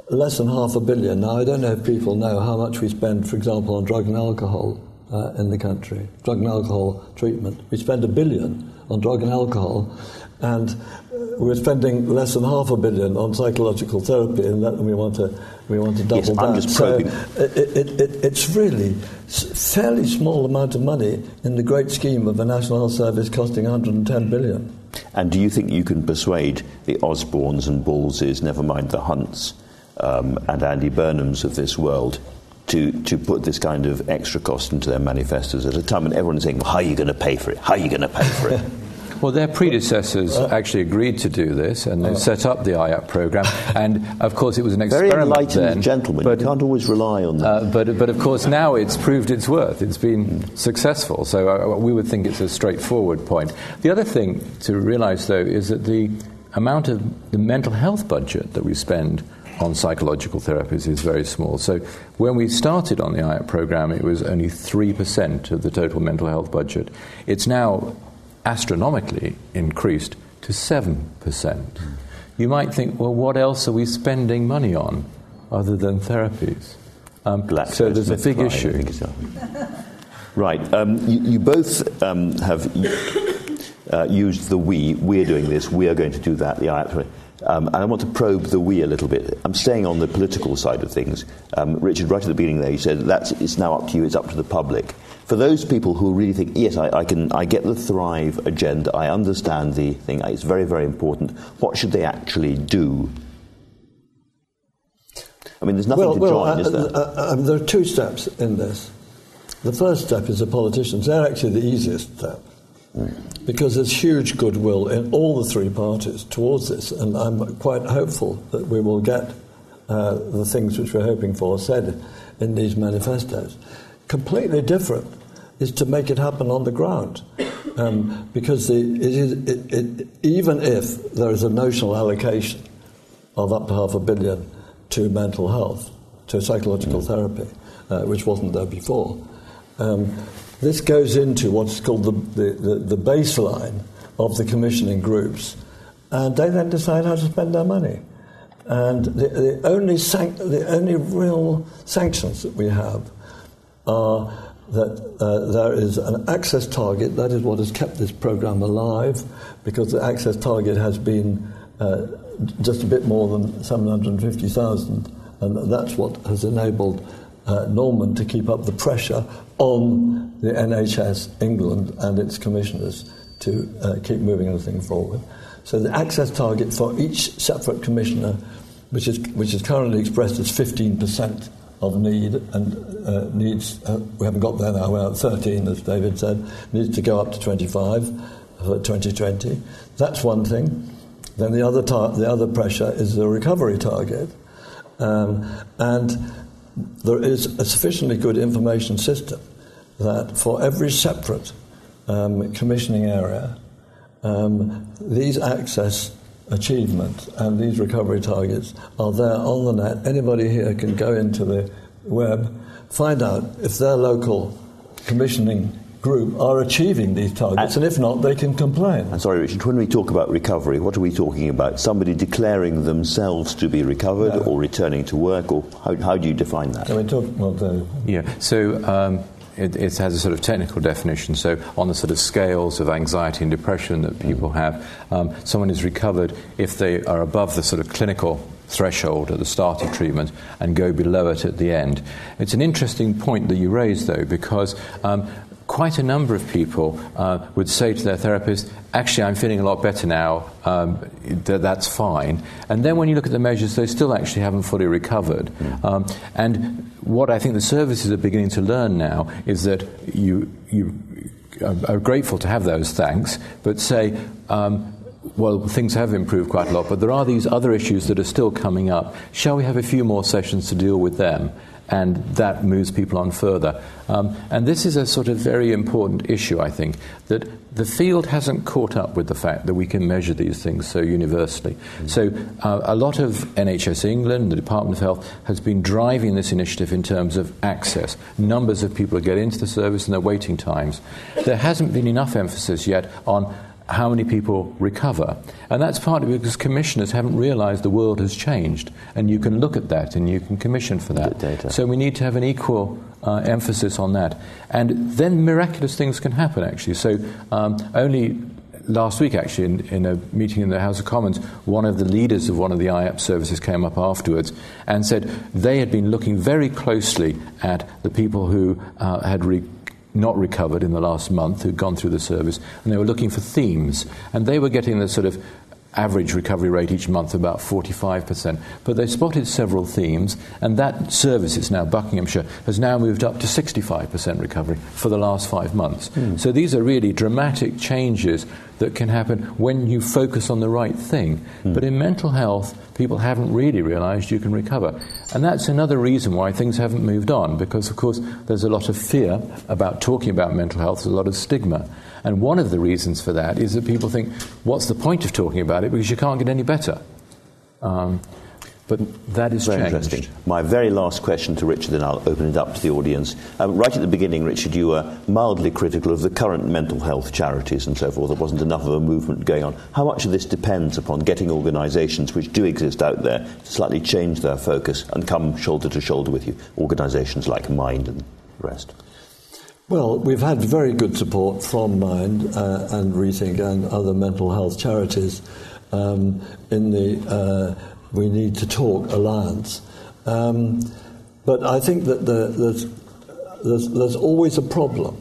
less than half a billion. Now, I don't know if people know how much we spend, for example, on drug and alcohol uh, in the country, drug and alcohol treatment. We spend a billion on drug and alcohol, and we're spending less than half a billion on psychological therapy, and that we want to we want to double yes, that. I'm just probing. So it, it, it, it's really a fairly small amount of money in the great scheme of a national health service costing 110 billion. And do you think you can persuade the Osbornes and Ballses, never mind the Hunts, um, and Andy Burnhams of this world, to, to put this kind of extra cost into their manifestos at a time when everyone's saying, well, how are you going to pay for it? How are you going to pay for it? Well, their predecessors uh, actually agreed to do this, and they uh, set up the IAPT program. And of course, it was an experiment. Very enlightened then, gentlemen. But, you can't always rely on them. Uh, but, but of course, now it's proved its worth. It's been successful. So uh, we would think it's a straightforward point. The other thing to realise, though, is that the amount of the mental health budget that we spend on psychological therapies is very small. So when we started on the IAPT program, it was only 3% of the total mental health budget. It's now astronomically increased to 7%. You might think, well, what else are we spending money on other than therapies? Um, so there's a big issue. right. Um, you, you, both um, have uh, used the we. We're doing this. We are going to do that. The I. Um, and I want to probe the we a little bit. I'm staying on the political side of things. Um, Richard, right at the beginning there, you said that's it's now up to you. It's up to the public for those people who really think, yes, I, I, can, I get the Thrive agenda, I understand the thing, it's very, very important, what should they actually do? I mean, there's nothing well, to well, join, uh, is there? Uh, uh, there are two steps in this. The first step is the politicians. They're actually the easiest step. Because there's huge goodwill in all the three parties towards this, and I'm quite hopeful that we will get uh, the things which we're hoping for said in these manifestos completely different is to make it happen on the ground. Um, because the, it is, it, it, even if there is a notional allocation of up to half a billion to mental health, to psychological therapy, uh, which wasn't there before, um, this goes into what's called the, the, the, the baseline of the commissioning groups, and they then decide how to spend their money. And the, the, only sanc- the only real sanctions that we have are that uh, there is an access target. That is what has kept this program alive, because the access target has been uh, just a bit more than 750,000, and that's what has enabled uh, Norman to keep up the pressure on the NHS England and its commissioners to uh, keep moving the thing forward. So the access target for each separate commissioner, which is, which is currently expressed as 15% of need and uh, needs, uh, we haven't got there now, we're at 13, as David said, needs to go up to 25 for 2020. That's one thing. Then the other, tar- the other pressure is the recovery target. Um, and there is a sufficiently good information system that for every separate um, commissioning area, um, these access achievements and these recovery targets are there on the net. Anybody here can go into the web, find out if their local commissioning group are achieving these targets, and, and, if not, they can complain. I'm sorry, Richard, when we talk about recovery, what are we talking about? Somebody declaring themselves to be recovered yeah. or returning to work, or how, how do you define that? Can we talk about the... Yeah, so um, it, it, has a sort of technical definition. So, on the sort of scales of anxiety and depression that people have, um, someone is recovered if they are above the sort of clinical threshold at the start of treatment and go below it at the end. It's an interesting point that you raise, though, because um, quite a number of people uh, would say to their therapist, actually, I'm feeling a lot better now, um, th- that's fine. And then when you look at the measures, they still actually haven't fully recovered. Mm. Um, and what I think the services are beginning to learn now is that you, you are grateful to have those thanks, but say, um, well, things have improved quite a lot, but there are these other issues that are still coming up. Shall we have a few more sessions to deal with them? And that moves people on further. Um, and this is a sort of very important issue, I think, that the field hasn't caught up with the fact that we can measure these things so universally. Mm-hmm. So, uh, a lot of NHS England, the Department of Health, has been driving this initiative in terms of access. Numbers of people who get into the service and their waiting times. There hasn't been enough emphasis yet on how many people recover. And that's partly because commissioners haven't realized the world has changed. And you can look at that and you can commission for that. Data. So we need to have an equal uh, emphasis on that. And then miraculous things can happen, actually. So um, only last week, actually, in, in, a meeting in the House of Commons, one of the leaders of one of the IAPT services came up afterwards and said they had been looking very closely at the people who uh, had re- not recovered in the last month, who'd gone through the service, and they were looking for themes. And they were getting the sort of average recovery rate each month about 45%. But they spotted several themes, and that service, it's now Buckinghamshire, has now moved up to 65% recovery for the last five months. Mm. So these are really dramatic changes that can happen when you focus on the right thing. Mm. But in mental health, people haven't really realized you can recover. And that's another reason why things haven't moved on, because, of course, there's a lot of fear about talking about mental health, there's a lot of stigma. And one of the reasons for that is that people think, what's the point of talking about it? Because you can't get any better. Um, but that is very changed. interesting. My very last question to Richard, and I'll open it up to the audience. Um, right at the beginning, Richard, you were mildly critical of the current mental health charities and so forth. There wasn't enough of a movement going on. How much of this depends upon getting organisations which do exist out there to slightly change their focus and come shoulder to shoulder with you? Organisations like Mind and the rest. Well, we've had very good support from Mind uh, and Rethink and other mental health charities um, in the uh, We Need to Talk Alliance. Um, but I think that the, there's, there's, there's, always a problem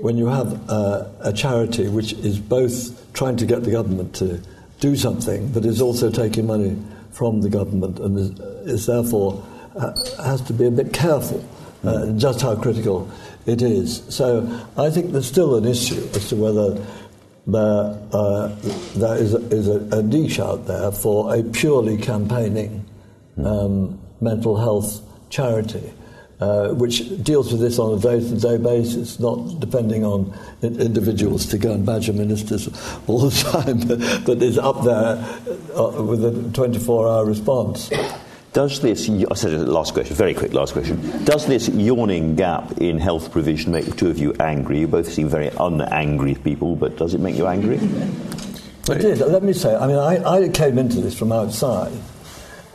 when you have uh, a charity which is both trying to get the government to do something, but is also taking money from the government and is, is therefore uh, has to be a bit careful uh, just how critical it is. So I think there's still an issue as to whether there, uh, there is, a, is a, a, niche out there for a purely campaigning um, mental health charity. Uh, which deals with this on a day-to-day basis, not depending on individuals to go and badger ministers all the time, but, but is up there uh, with a 24-hour response. Does this, I said last question, very quick last question. Does this yawning gap in health provision make the two of you angry? You both seem very unangry people, but does it make you angry? It did. Let me say, I mean, I, I came into this from outside,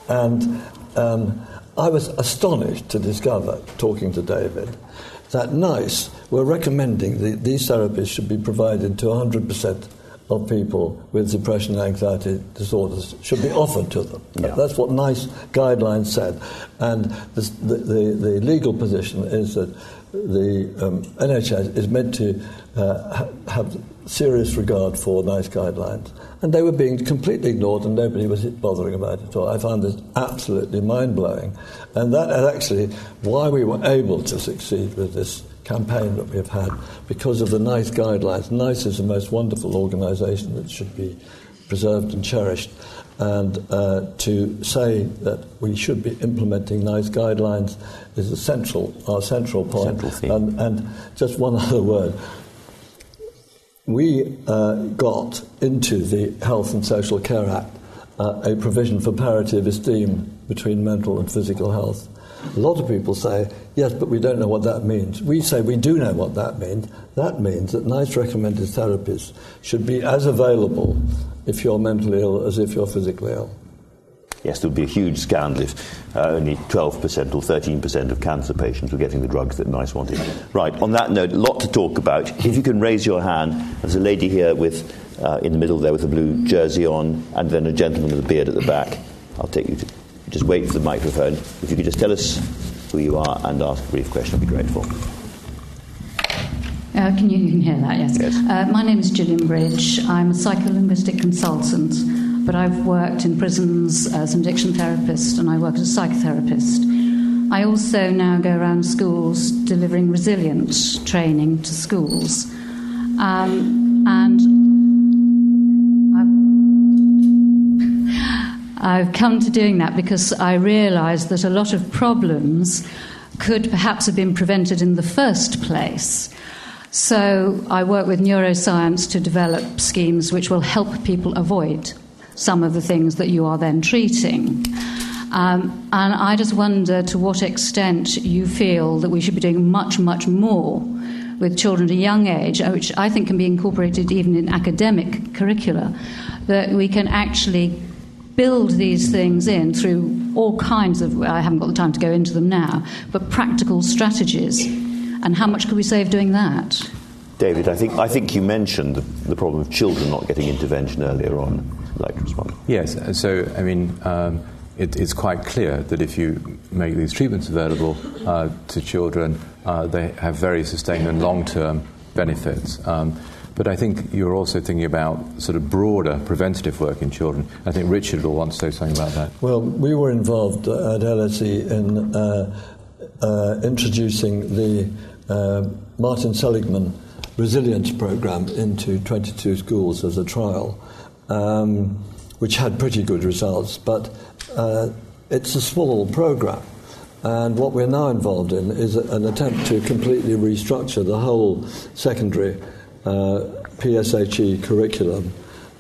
and um, I was astonished to discover, talking to David, that NICE were recommending that these therapies should be provided to 100% of people with depression and anxiety disorders should be offered to them. Yeah. That's what NICE guidelines said. And the, the, the legal position is that the um, NHS is meant to uh, have serious regard for NICE guidelines. And they were being completely ignored and nobody was bothering about it at all. I found this absolutely mind blowing. And that is actually why we were able to succeed with this campaign that we've had because of the NICE guidelines. NICE is the most wonderful organisation that should be preserved and cherished. And uh, to say that we should be implementing NICE guidelines is a central, our central point. Central and, and, just one other word. We uh, got into the Health and Social Care Act uh, a provision for parity of esteem between mental and physical health. A lot of people say, yes, but we don't know what that means. We say we do know what that means. That means that NICE recommended therapies should be as available if you're mentally ill as if you're physically ill. Yes, there would be a huge scandal if uh, only 12% or 13% of cancer patients were getting the drugs that NICE wanted. Right, on that note, a lot to talk about. If you can raise your hand, there's a lady here with, uh, in the middle there with a blue jersey on, and then a gentleman with a beard at the back. I'll take you to just wait for the microphone. If you could just tell us who you are and ask a brief question, I'd be grateful. Uh, can you, you, can hear that, yes. yes. Uh, my name is Gillian Bridge. I'm a psycholinguistic consultant, but I've worked in prisons as an addiction therapist and I work as a psychotherapist. I also now go around schools delivering resilience training to schools. Um, and I've come to doing that because I realised that a lot of problems could perhaps have been prevented in the first place. So I work with neuroscience to develop schemes which will help people avoid some of the things that you are then treating. Um, and I just wonder to what extent you feel that we should be doing much, much more with children at a young age, which I think can be incorporated even in academic curricula, that we can actually build these things in through all kinds of, I haven't got the time to go into them now, but practical strategies. And how much could we save doing that? David, I think, I think you mentioned the, the problem of children not getting intervention earlier on. I'd like to respond. Yes, so, I mean, um, it, it's quite clear that if you make these treatments available uh, to children, uh, they have very sustained and long term benefits. Um, but I think you're also thinking about sort of broader preventative work in children. I think Richard will want to say something about that. Well, we were involved at LSE in uh, uh, introducing the uh, Martin Seligman resilience program into 22 schools as a trial, um, which had pretty good results. But uh, it's a small program. And what we're now involved in is an attempt to completely restructure the whole secondary PSHE curriculum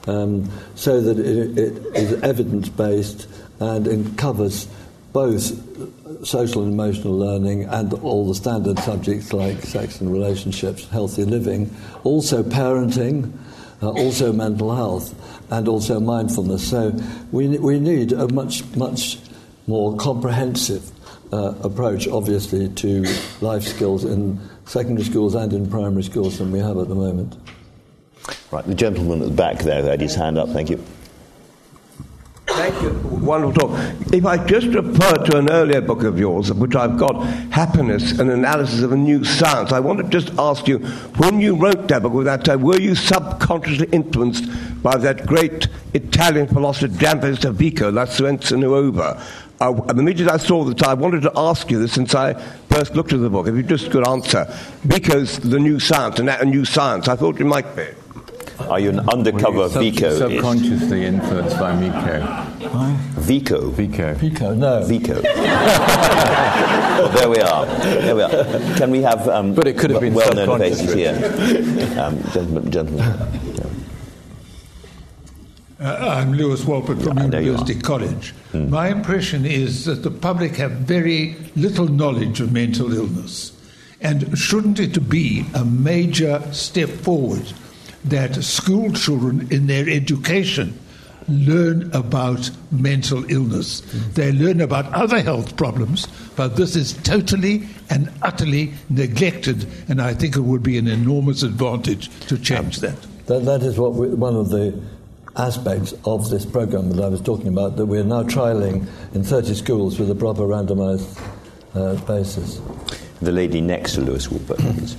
um, so that it, it is evidence based and it covers both social and emotional learning and all the standard subjects like sex and relationships, healthy living, also parenting, uh, also mental health, and also mindfulness. So we, we need a much, much more comprehensive uh, approach, obviously, to life skills in secondary schools and in primary schools than we have at the moment. Right, the gentleman at the back there had his hand up. Thank you. Thank you. Wonderful talk. If I just refer to an earlier book of yours, which I've got, Happiness, an analysis of a new science, I want to just ask you, when you wrote that book with that time, were you subconsciously influenced by that great Italian philosopher Giambattista Vico, La Scienza Nuova? Uh, immediately I saw that, I wanted to ask you this since I first looked at the book. If you just could answer, because The New Science, and that a new science, I thought you might be. Are you an undercover Sub- Vico? Subconsciously influenced by Miko. Vico. Vico. Vico, no. Vico. well, there we are. There we are. Can we have um, But it could have been well-known subconscious, faces here? Um, gentlemen, gentlemen. Uh, I'm Lewis Wolpert from Ah, University College. My impression is that the public have very little knowledge of mental illness. And shouldn't it be a major step forward that school children in their education learn about mental illness? They learn about other health problems, but this is totally and utterly neglected, and I think it would be an enormous advantage to change that. That, that is what we, one of the aspects of this program that I was talking about that we're now trialing in 30 schools with a proper randomized uh, basis. The lady next to Lewis please.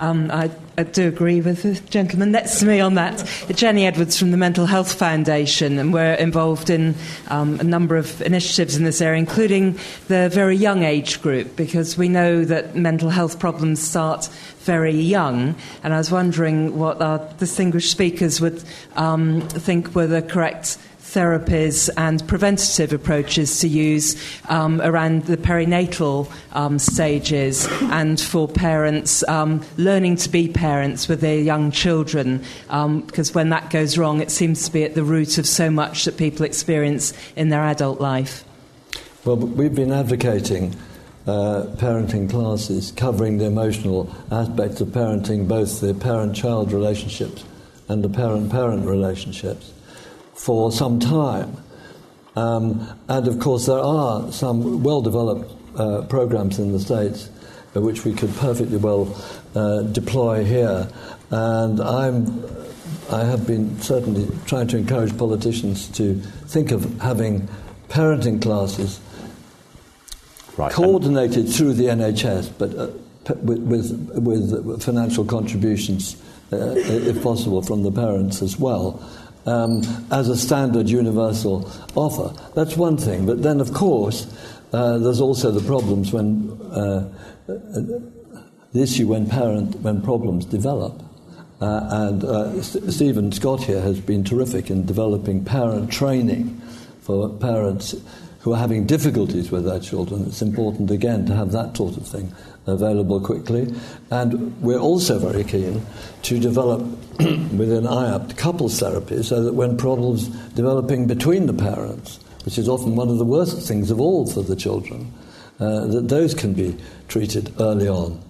Um, I, I do agree with the gentleman next to me on that. Jenny Edwards from the Mental Health Foundation, and we're involved in um, a number of initiatives in this area, including the very young age group, because we know that mental health problems start very young. And I was wondering what our distinguished speakers would um, think were the correct therapies and preventative approaches to use um, around the perinatal um, stages and for parents um, learning to be parents with their young children. Because when that goes wrong, it seems to be at the root of so much that people experience in their adult life. Well, we've been advocating uh, parenting classes covering the emotional aspects of parenting, both the parent child relationships and the parent parent relationships, for some time. Um, and of course, there are some well developed uh, programs in the States uh, which we could perfectly well uh, deploy here. And I'm, I have been certainly trying to encourage politicians to think of having parenting classes Right. coordinated through the NHS, but uh, with, with, with financial contributions, uh, if possible, from the parents as well, um, as a standard universal offer. That's one thing. But then, of course, uh, there's also the problems when uh, the issue when parent when problems develop. Uh, and uh, St- Stephen Scott here has been terrific in developing parent training for parents who are having difficulties with their children. It's important again to have that sort of thing available quickly. And we're also very keen to develop within IAPT couples therapy so that when problems developing between the parents, which is often one of the worst things of all for the children, uh, that those can be treated early on.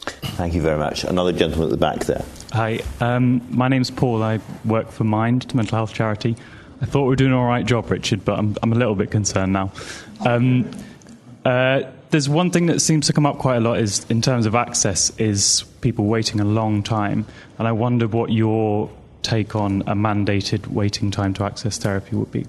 Thank you very much. Another gentleman at the back there. Hi, um, my name's Paul. I work for Mind, a mental health charity. I thought we were doing an all right job, Richard, but I'm, I'm a little bit concerned now. Um, uh, there's one thing that seems to come up quite a lot is in terms of access is people waiting a long time, and I wonder what your take on a mandated waiting time to access therapy would be.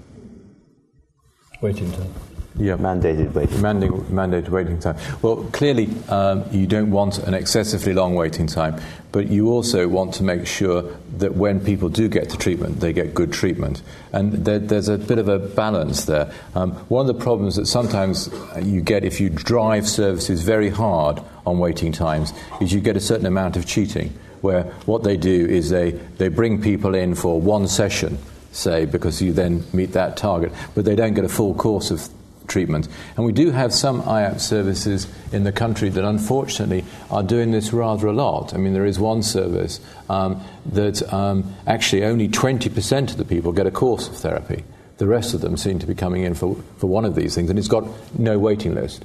Waiting time. Yeah, mandated waiting. Mandated, mandated waiting time. Well, clearly, um, you don't want an excessively long waiting time, but you also want to make sure that when people do get to treatment, they get good treatment. And there, there's a bit of a balance there. Um, one of the problems that sometimes you get if you drive services very hard on waiting times is you get a certain amount of cheating, where what they do is they, they bring people in for one session say, because you then meet that target, but they don't get a full course of treatment. And we do have some IAPT services in the country that unfortunately are doing this rather a lot. I mean, there is one service um, that um, actually only 20% of the people get a course of therapy. The rest of them seem to be coming in for, for one of these things, and it's got no waiting list.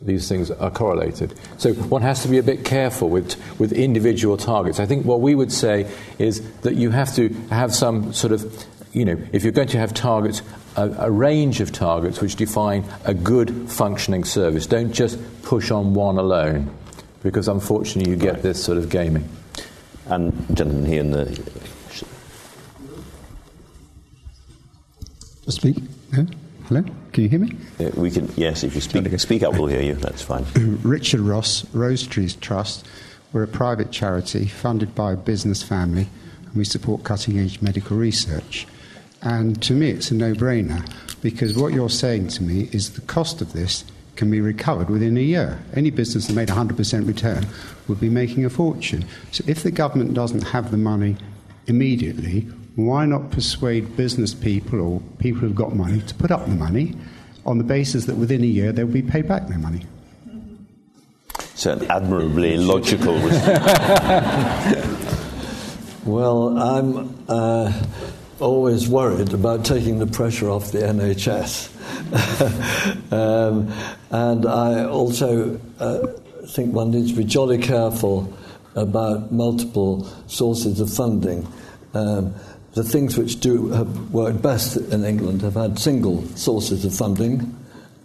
These things are correlated. So one has to be a bit careful with, with individual targets. I think what we would say is that you have to have some sort of you know, if you're going to have targets, a, a, range of targets which define a good functioning service. Don't just push on one alone, because unfortunately you get right. this sort of gaming. And gentlemen here in the. Speak. Hello? Hello? Can you hear me? Yeah, we can. Yes, if you speak, speak up, we'll hear you. That's fine. Richard Ross, Rosetrees Trust. We're a private charity funded by a business family, and we support cutting edge medical research. And to me, it's a no brainer because what you're saying to me is the cost of this can be recovered within a year. Any business that made 100% return would be making a fortune. So if the government doesn't have the money immediately, why not persuade business people or people who've got money to put up the money on the basis that within a year they'll be paid back their money? It's an admirably logical well, I'm. Uh, always worried about taking the pressure off the NHS. um, and I also uh, think one needs to be jolly careful about multiple sources of funding. Um, the things which do have worked best in England have had single sources of funding,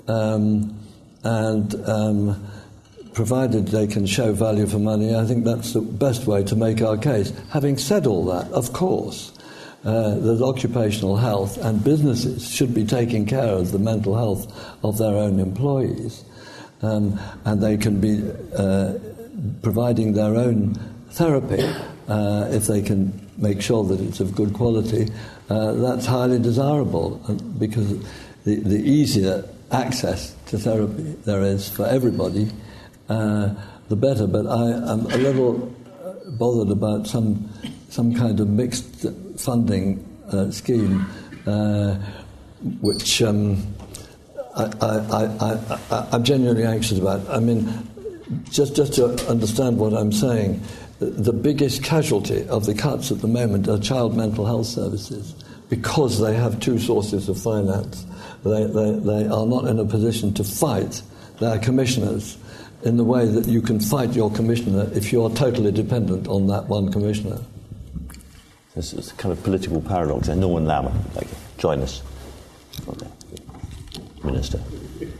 um, and um, provided they can show value for money, I think that's the best way to make our case. Having said all that, of course, uh, that occupational health and businesses should be taking care of the mental health of their own employees. Um, and they can be uh, providing their own therapy uh, if they can make sure that it's of good quality. Uh, that's highly desirable uh, because the, the easier access to therapy there is for everybody, uh, the better. But I am a little bothered about some some kind of mixed funding uh, scheme, uh, which um, I, am genuinely anxious about. I mean, just, just to understand what I'm saying, the biggest casualty of the cuts at the moment are child mental health services because they have two sources of finance. They, they, they are not in a position to fight their commissioners in the way that you can fight your commissioner if you're totally dependent on that one commissioner. This is a kind of political paradox. And Norman Lamb, like, join us. Minister.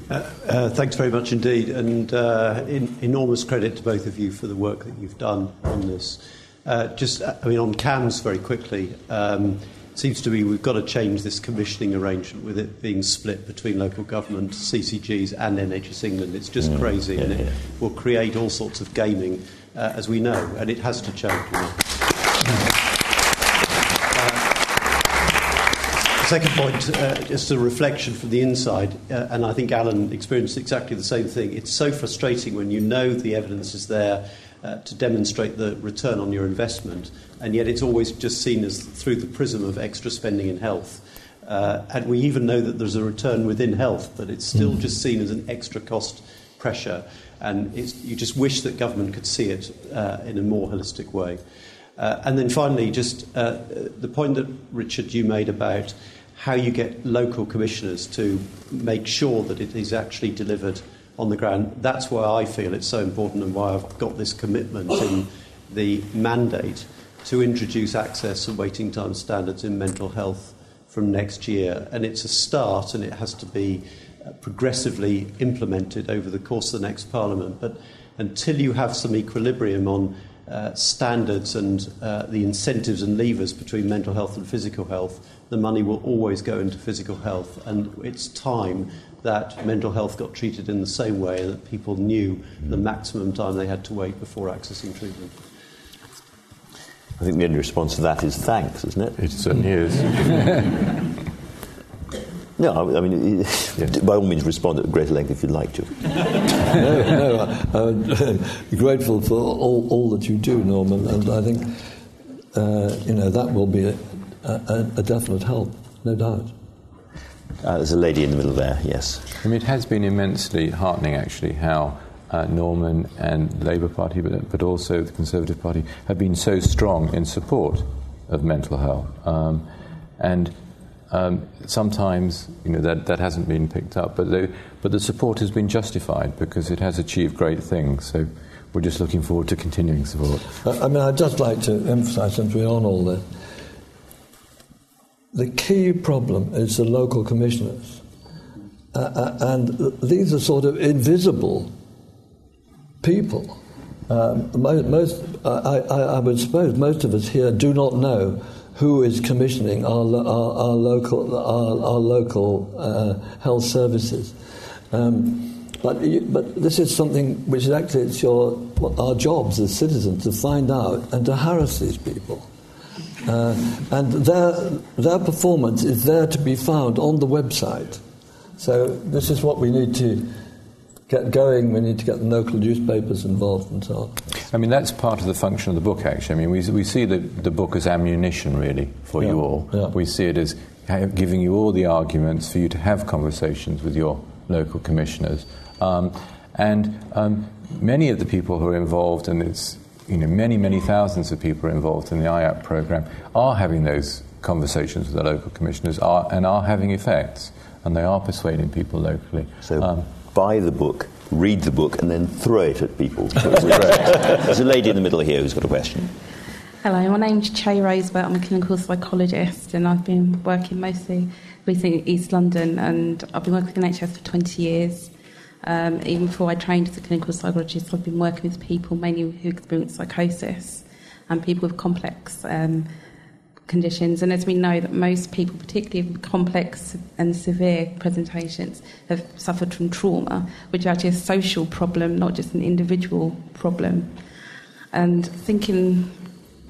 Uh, uh, thanks very much indeed, and uh, in, enormous credit to both of you for the work that you've done on this. Uh, just, I mean, on CAMHS very quickly, um, seems to me we've got to change this commissioning arrangement with it being split between local government, CCGs, and NHS England. It's just mm, crazy, yeah, and it yeah. will create all sorts of gaming, uh, as we know, and it has to change. You know. Second point, uh, just a reflection from the inside, uh, and I think Alan experienced exactly the same thing. It's so frustrating when you know the evidence is there uh, to demonstrate the return on your investment, and yet it's always just seen as through the prism of extra spending in health. Uh, and we even know that there's a return within health, but it's still mm. just seen as an extra cost pressure. And you just wish that government could see it uh, in a more holistic way. Uh, and then finally, just uh, the point that Richard you made about how you get local commissioners to make sure that it is actually delivered on the ground. That's why I feel it's so important and why I've got this commitment in the mandate to introduce access and waiting time standards in mental health from next year. And it's a start and it has to be progressively implemented over the course of the next Parliament. But until you have some equilibrium on uh, standards and uh, the incentives and levers between mental health and physical health, the money will always go into physical health. And it's time that mental health got treated in the same way and that people knew the maximum time they had to wait before accessing treatment. I think the only response to that is thanks, isn't it? It certainly is. No, I mean, by all means, respond at greater length if you'd like to. no, no, I'm grateful for all, all that you do, Norman, and I think uh, you know that will be a, a, a definite help, no doubt. Uh, there's a lady in the middle there, yes. I mean, it has been immensely heartening, actually, how uh, Norman and the Labour Party, but, but, also the Conservative Party, have been so strong in support of mental health. Um, and um, sometimes, you know, that, that hasn't been picked up, but the, but the support has been justified because it has achieved great things. So we're just looking forward to continuing support. I mean, I'd just like to emphasise, since we're on all this, the key problem is the local commissioners. Uh, uh, and these are sort of invisible people. Um, most, I, I, would suppose most of us here do not know who is commissioning our, our, our local, our, our local uh, health services. Um, but, you, but this is something which is actually it's your, our jobs as citizens to find out and to harass these people. Uh, and their, their performance is there to be found on the website. So this is what we need to get going, we need to get the local newspapers involved and so on. I mean, that's part of the function of the book, actually. I mean, we, we see the, the book as ammunition, really, for yeah, you all. Yeah. We see it as giving you all the arguments for you to have conversations with your local commissioners. Um, and um, many of the people who are involved, and it's you know, many, many thousands of people involved in the IAPT program, are having those conversations with the local commissioners are, and are having effects, and they are persuading people locally. So, um, buy the book, read the book, and then throw it at people. There's a lady in the middle here who's got a question. Hello, my name's Che Rosebert. I'm a clinical psychologist, and I've been working mostly recently in East London, and I've been working with the NHS for 20 years. Um, even before I trained as a clinical psychologist, I've been working with people mainly who experience psychosis and people with complex um, conditions. And as we know, that most people, particularly with complex and severe presentations, have suffered from trauma, which is actually a social problem, not just an individual problem. And thinking,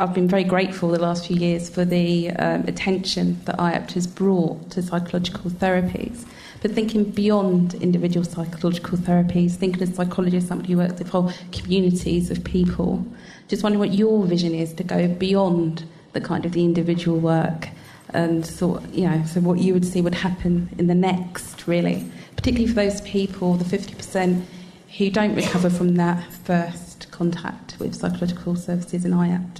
I've been very grateful the last few years for the um, attention that IAPT has brought to psychological therapies. But thinking beyond individual psychological therapies, thinking as a psychologist, somebody who works with whole communities of people, just wondering what your vision is to go beyond the kind of the individual work and thought, you know, so what you would see would happen in the next, really, particularly for those people, the 50% who don't recover from that first contact with psychological services in IAPT.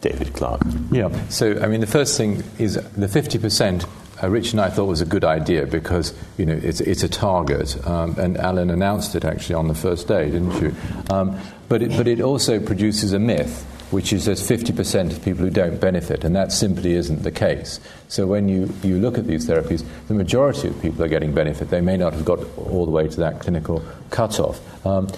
David Clark. Yeah, so I mean, the first thing is the 50%. Uh, Rich and I thought was a good idea because you know it's, it's a target, um, and Alan announced it actually on the first day, didn't you? Um, but it, but it also produces a myth which is there's 50% of people who don't benefit, and that simply isn't the case. So when you, you look at these therapies, the majority of people are getting benefit. They may not have got all the way to that clinical cutoff. Um,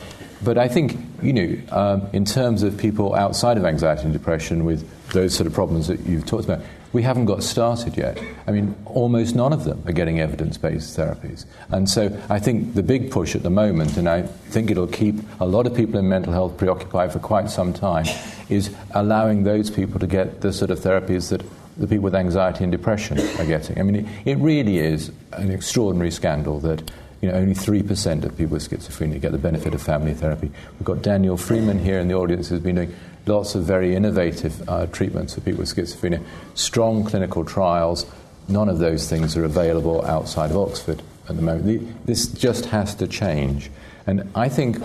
but I think, you know, um, in terms of people outside of anxiety and depression with those sort of problems that you've talked about, we haven't got started yet. I mean, almost none of them are getting evidence based therapies. And so I think the big push at the moment, and I think it'll keep a lot of people in mental health preoccupied for quite some time, is allowing those people to get the sort of therapies that the people with anxiety and depression are getting. I mean, it, it really is an extraordinary scandal that you know, only 3% of people with schizophrenia get the benefit of family therapy. We've got Daniel Freeman here in the audience who's been doing lots of very innovative uh, treatments for people with schizophrenia, strong clinical trials. None of those things are available outside of Oxford at the moment. This just has to change. And I think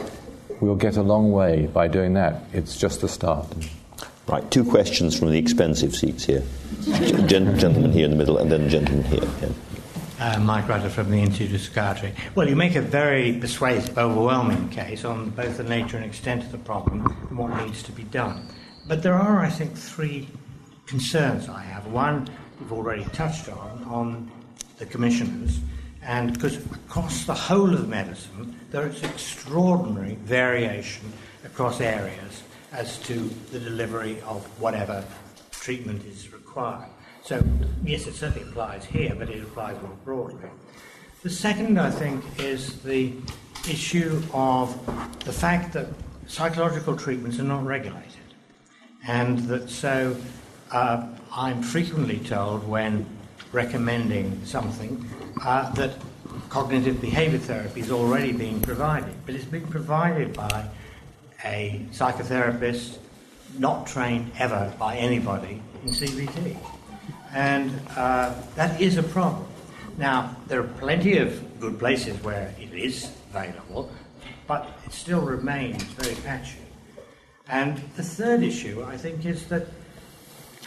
we'll get a long way by doing that. It's just a start. Right, two questions from the expensive seats here. Gen- gentleman here in the middle, and then gentleman here. Yeah. Uh, Mike Rutter from the Institute of Psychiatry. Well, you make a very persuasive, overwhelming case on both the nature and extent of the problem and what needs to be done. But there are, I think, three concerns I have. One, you've already touched on, on the commissioners, And because across the whole of medicine, there is extraordinary variation across areas as to the delivery of whatever treatment is required. So, yes, it certainly applies here, but it applies more broadly. The second, I think, is the issue of the fact that psychological treatments are not regulated. And that so uh, I'm frequently told when recommending something uh, that cognitive behavior therapy is already being provided, but it's being provided by a psychotherapist not trained ever by anybody in CBT. And uh, that is a problem. Now, there are plenty of good places where it is available, but it still remains very patchy. And the third issue, I think, is that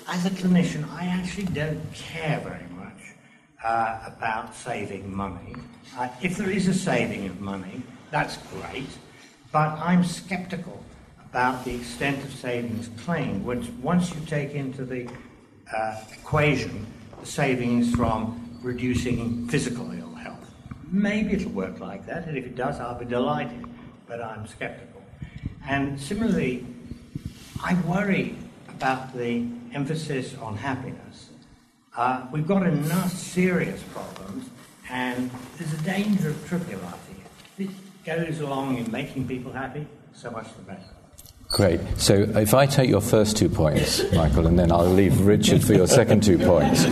as a clinician, I actually don't care very much uh, about saving money. Uh, if there is a saving of money, that's great, but I'm skeptical about the extent of savings claimed once you take into the uh, equation the savings from reducing physical ill health. Maybe it'll work like that, and if it does, I'll be delighted, but I'm skeptical. And similarly, I worry about the emphasis on happiness. Uh, we've got enough serious problems, and there's a danger of trivializing it. This goes along in making people happy, so much the better. Great. So if I take your first two points, Michael, and then I'll leave Richard for your second two points.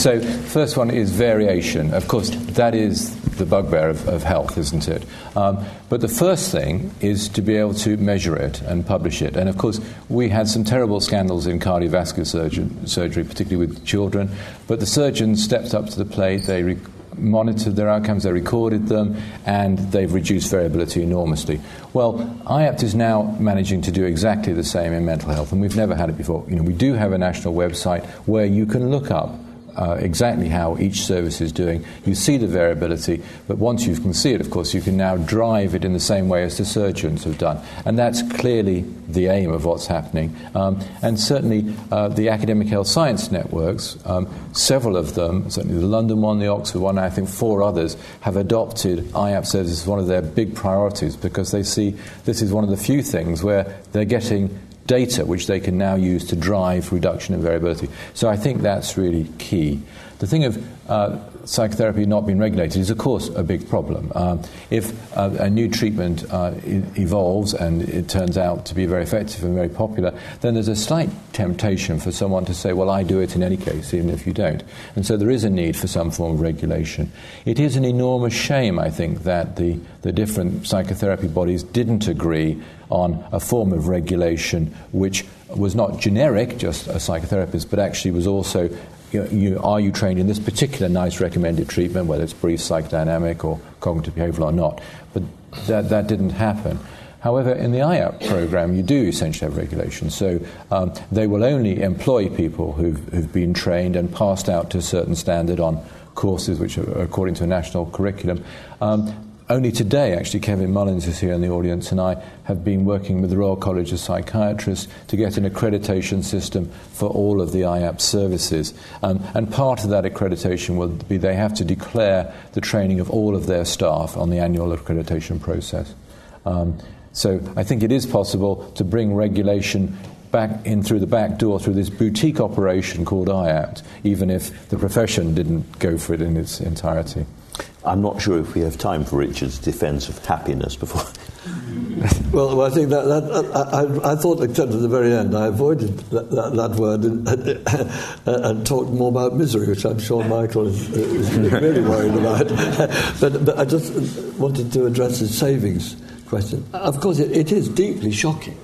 So, first one is variation. Of course, that is the bugbear of, of health, isn't it? Um, but the first thing is to be able to measure it and publish it. And of course, we had some terrible scandals in cardiovascular surgery, particularly with children. But the surgeons stepped up to the plate. They re- monitored their outcomes, they recorded them, and they've reduced variability enormously. Well, IAPT is now managing to do exactly the same in mental health, and we've never had it before. You know, we do have a national website where you can look up uh, exactly how each service is doing. You see the variability, but once you can see it, of course, you can now drive it in the same way as the surgeons have done. And that's clearly the aim of what's happening. Um, and certainly uh, the academic health science networks, um, several of them, certainly the London one, the Oxford one, I think four others, have adopted IAPT services as one of their big priorities because they see this is one of the few things where they're getting data which they can now use to drive reduction in variability. So I think that's really key. The thing of uh, psychotherapy not being regulated is, of course, a big problem. Um, if uh, a new treatment uh, evolves and it turns out to be very effective and very popular, then there's a slight temptation for someone to say, well, I do it in any case, even if you don't. And so there is a need for some form of regulation. It is an enormous shame, I think, that the, the different psychotherapy bodies didn't agree on a form of regulation which was not generic, just a psychotherapist, but actually was also you know, you, are you trained in this particular NICE recommended treatment, whether it's brief psychodynamic or cognitive behavioral or not? But that, that didn't happen. However, in the IAPT program, you do essentially have regulation. So um, they will only employ people who've, who've been trained and passed out to a certain standard on courses which are according to a national curriculum. Um, only today, actually, Kevin Mullins is here in the audience, and I have been working with the Royal College of Psychiatrists to get an accreditation system for all of the IAPT services. Um, and part of that accreditation will be they have to declare the training of all of their staff on the annual accreditation process. Um, so I think it is possible to bring regulation back in through the back door through this boutique operation called IAPT, even if the profession didn't go for it in its entirety. I'm not sure if we have time for Richard's defence of happiness before. well, I think that, that I, I, thought, except at the very end, I avoided that, that, that word and, and, talked more about misery, which I'm sure Michael is, is really worried about. but, but I just wanted to address the savings question. Of course, it, it is deeply shocking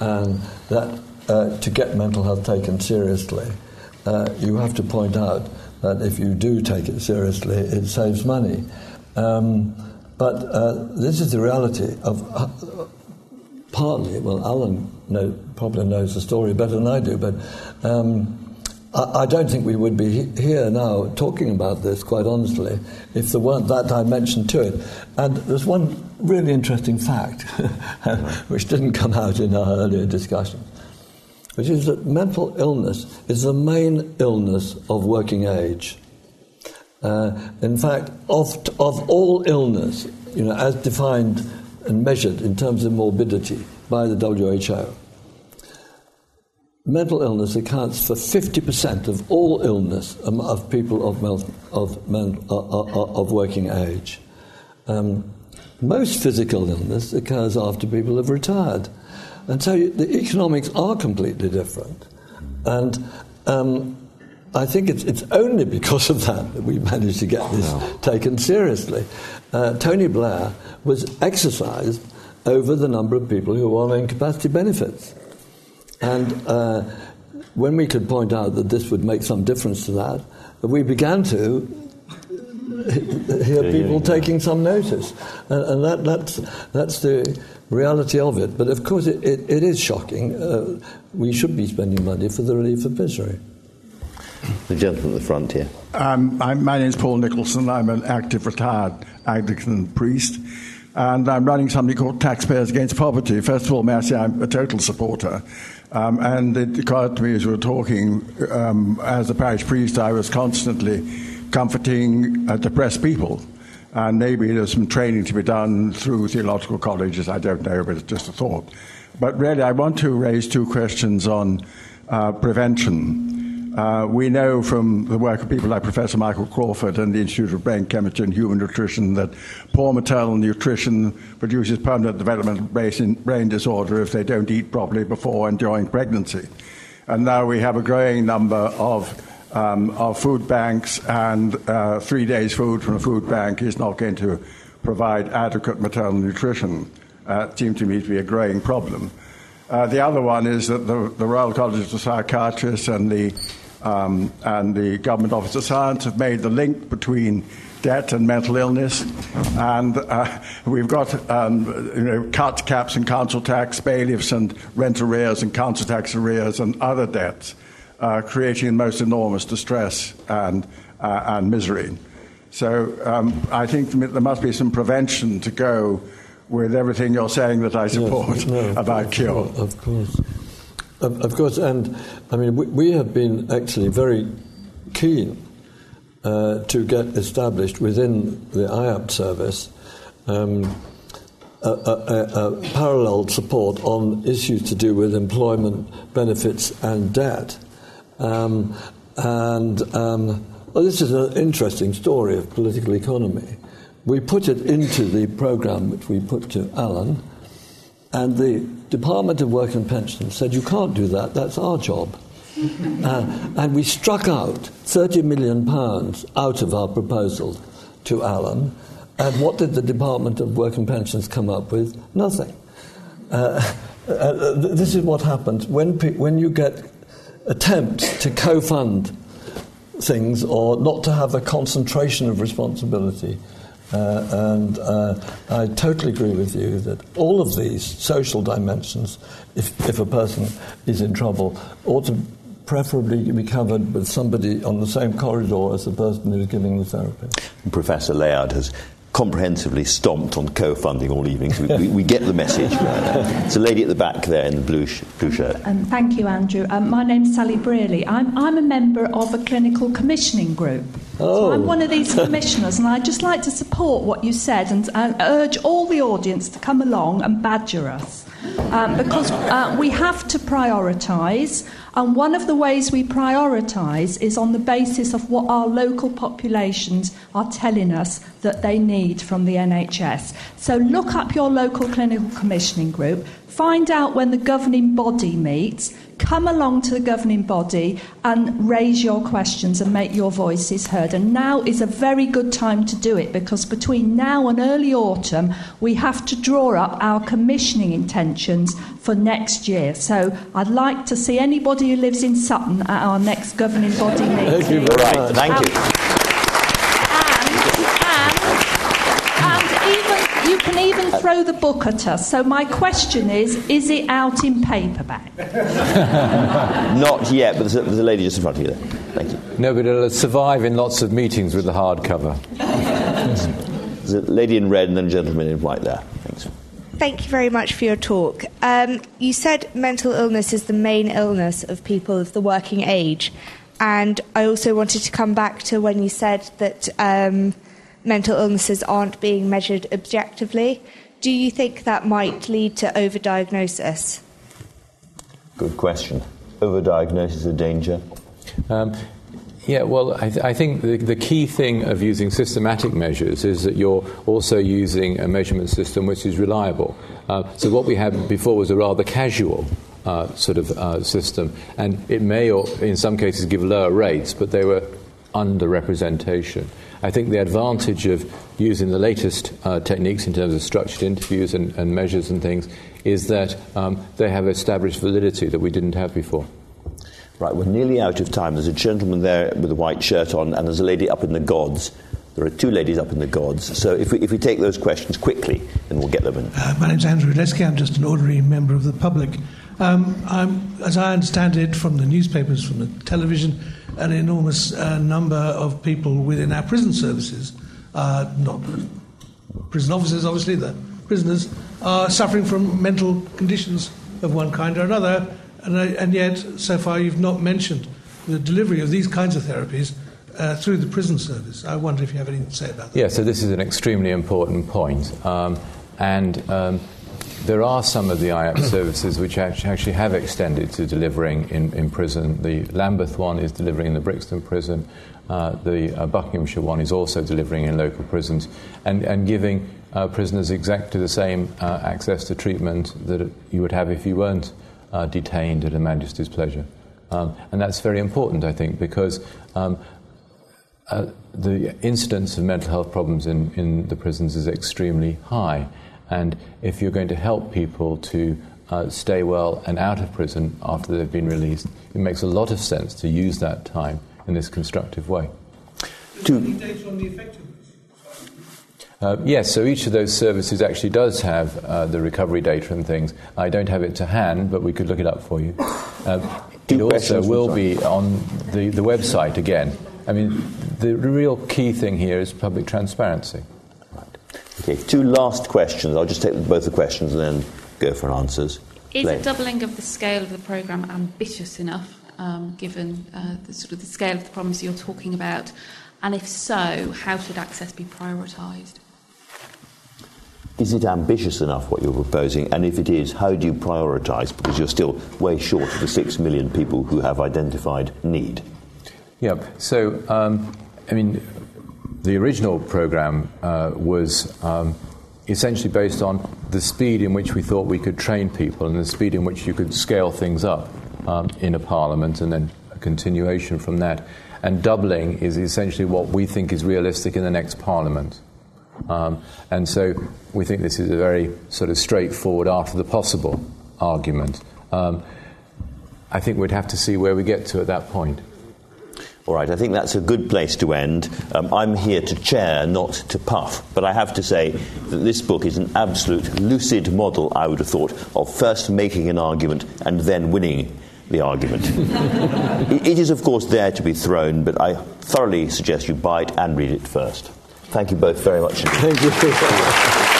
um, that uh, to get mental health taken seriously, uh, you have to point out that if you do take it seriously, it saves money. Um, but uh, this is the reality of uh, partly, well, Alan know, probably knows the story better than I do, but um, I, I, don't think we would be here now talking about this, quite honestly, if there weren't that dimension to it. And there's one really interesting fact, which didn't come out in our earlier discussion which is that mental illness is the main illness of working age. Uh, in fact, of, of all illness, you know, as defined and measured in terms of morbidity by the WHO, mental illness accounts for 50% of all illness of people of, of, men, of working age. Um, most physical illness occurs after people have retired. And so the economics are completely different. And um, I think it's, it's only because of that that we managed to get this taken seriously. Uh, Tony Blair was exercised over the number of people who are on incapacity benefits. And uh, when we could point out that this would make some difference to that, we began to hear people taking some notice. And, and that, that's, that's the reality of it. But of course, it, it, it is shocking. Uh, we should be spending money for the relief of misery. The gentleman at the front here. Um, my name is Paul Nicolson. I'm an active retired Anglican priest. And I'm running something called Taxpayers Against Poverty. First of all, may I say I'm a total supporter. Um, and it occurred to me as we were talking, um, as a parish priest, I was constantly comforting uh, depressed people. And maybe there's some training to be done through theological colleges, I don't know, but it's just a thought. But really, I want to raise two questions on uh, prevention. Uh, we know from the work of people like Professor Michael Crawford and the Institute of Brain Chemistry and Human Nutrition that poor maternal nutrition produces permanent developmental brain disorder if they don't eat properly before and during pregnancy. And now we have a growing number of, um, of food banks, and uh, three days' food from a food bank is not going to provide adequate maternal nutrition. Uh, it seems to me to be a growing problem. Uh, the other one is that the, the Royal College of Psychiatrists and the um, and the Government Office of Science have made the link between debt and mental illness. And uh, we've got um, you know, cut caps and council tax, bailiffs and rent arrears and council tax arrears and other debts, uh, creating the most enormous distress and, uh, and misery. So um, I think there must be some prevention to go with everything you're saying that I support yes, no, about cure. Of course. Of, of course, and I mean, we, we, have been actually very keen uh, to get established within the IAPT service um, a, a, a, parallel support on issues to do with employment benefits and debt. Um, and um, well, this is an interesting story of political economy. We put it into the program which we put to Alan and the Department of Work and Pensions said, You can't do that, that's our job. uh, and we struck out £30 million out of our proposal to Alan. And what did the Department of Work and Pensions come up with? Nothing. Uh, uh, this is what happens when, pe- when you get attempts to co fund things or not to have a concentration of responsibility uh, and uh, I totally agree with you that all of these social dimensions, if, if a person is in trouble, ought to preferably be covered with somebody on the same corridor as the person who's giving the therapy. Professor Layard has comprehensively stomped on co-funding all evening. So we, we, we, get the message. It's a lady at the back there in the blue, sh- blue shirt. Um, thank you, Andrew. Um, my name's Sally Brearley. I'm, I'm a member of a clinical commissioning group. Oh. So I'm one of these commissioners, and I'd just like to support what you said and uh, urge all the audience to come along and badger us. Um, because uh, we have to prioritise. And one of the ways we prioritise is on the basis of what our local populations are telling us that they need from the NHS. So look up your local clinical commissioning group, find out when the governing body meets, come along to the governing body and raise your questions and make your voices heard. And now is a very good time to do it because between now and early autumn, we have to draw up our commissioning intentions for next year. So I'd like to see anybody who lives in Sutton at our next governing body meeting. Thank you very much. Thank you. You throw the book at us. So my question is, is it out in paperback? Not yet, but there's a, there's a, lady just in front of you there. Thank you. No, but it'll survive in lots of meetings with the hardcover. there's a lady in red and then a gentleman in white there. Thanks. Thank you very much for your talk. Um, you said mental illness is the main illness of people of the working age. And I also wanted to come back to when you said that um, mental illnesses aren't being measured objectively. Do you think that might lead to overdiagnosis? Good question. Overdiagnosis a danger? Um, yeah, well, I, th- I think the, the, key thing of using systematic measures is that you're also using a measurement system which is reliable. Uh, so, what we had before was a rather casual uh, sort of uh, system, and it may, or in some cases, give lower rates, but they were underrepresentation. I think the advantage of using the latest uh, techniques in terms of structured interviews and, and measures and things is that um, they have established validity that we didn't have before. Right, we're nearly out of time. There's a gentleman there with a white shirt on, and there's a lady up in the gods. There are two ladies up in the gods. So if we, if we take those questions quickly, then we'll get them in. Uh, my name's Andrew Lesky. I'm just an ordinary member of the public. Um, as I understand it from the newspapers, from the television, an enormous uh, number of people within our prison services, uh, not prison officers, obviously, the prisoners, are suffering from mental conditions of one kind or another and, I, and yet, so far, you've not mentioned the delivery of these kinds of therapies uh, through the prison service. I wonder if you have anything to say about that. Yeah, so this is an extremely important point. Um, and um, there are some of the IAPT services which actually have extended to delivering in, in prison. The Lambeth one is delivering in the Brixton prison. Uh, the uh, Buckinghamshire one is also delivering in local prisons and, and giving uh, prisoners exactly the same uh, access to treatment that you would have if you weren't uh, detained at Her Majesty's pleasure. Um, and that's very important, I think, because um, uh, the incidence of mental health problems in, in the prisons is extremely high. And if you're going to help people to uh, stay well and out of prison after they've been released, it makes a lot of sense to use that time in this constructive way. To uh, yes, so each of those services actually does have uh, the recovery data and things. I don't have it to hand, but we could look it up for you. Um, it also will be on the, the website again. I mean, the real key thing here is public transparency. Right. Okay, two last questions. I'll just take both the questions and then go for answers. Is a doubling of the scale of the programme ambitious enough, um, given uh, the sort of the scale of the problems you're talking about? And if so, how should access be prioritised? Is it ambitious enough what you're proposing? And if it is, how do you prioritise? Because you're still way short of the six million people who have identified need. Yeah, so, um, I mean, the original programme uh, was um, essentially based on the speed in which we thought we could train people and the speed in which you could scale things up um, in a parliament and then a continuation from that. And doubling is essentially what we think is realistic in the next parliament. Um, and so we think this is a very sort of straightforward after the possible argument. Um, I think we'd have to see where we get to at that point. All right, I think that's a good place to end. Um, I'm here to chair, not to puff. But I have to say that this book is an absolute lucid model, I would have thought, of first making an argument and then winning the argument. it is, of course, there to be thrown, but I thoroughly suggest you buy it and read it first. Thank you both very much. Thank you.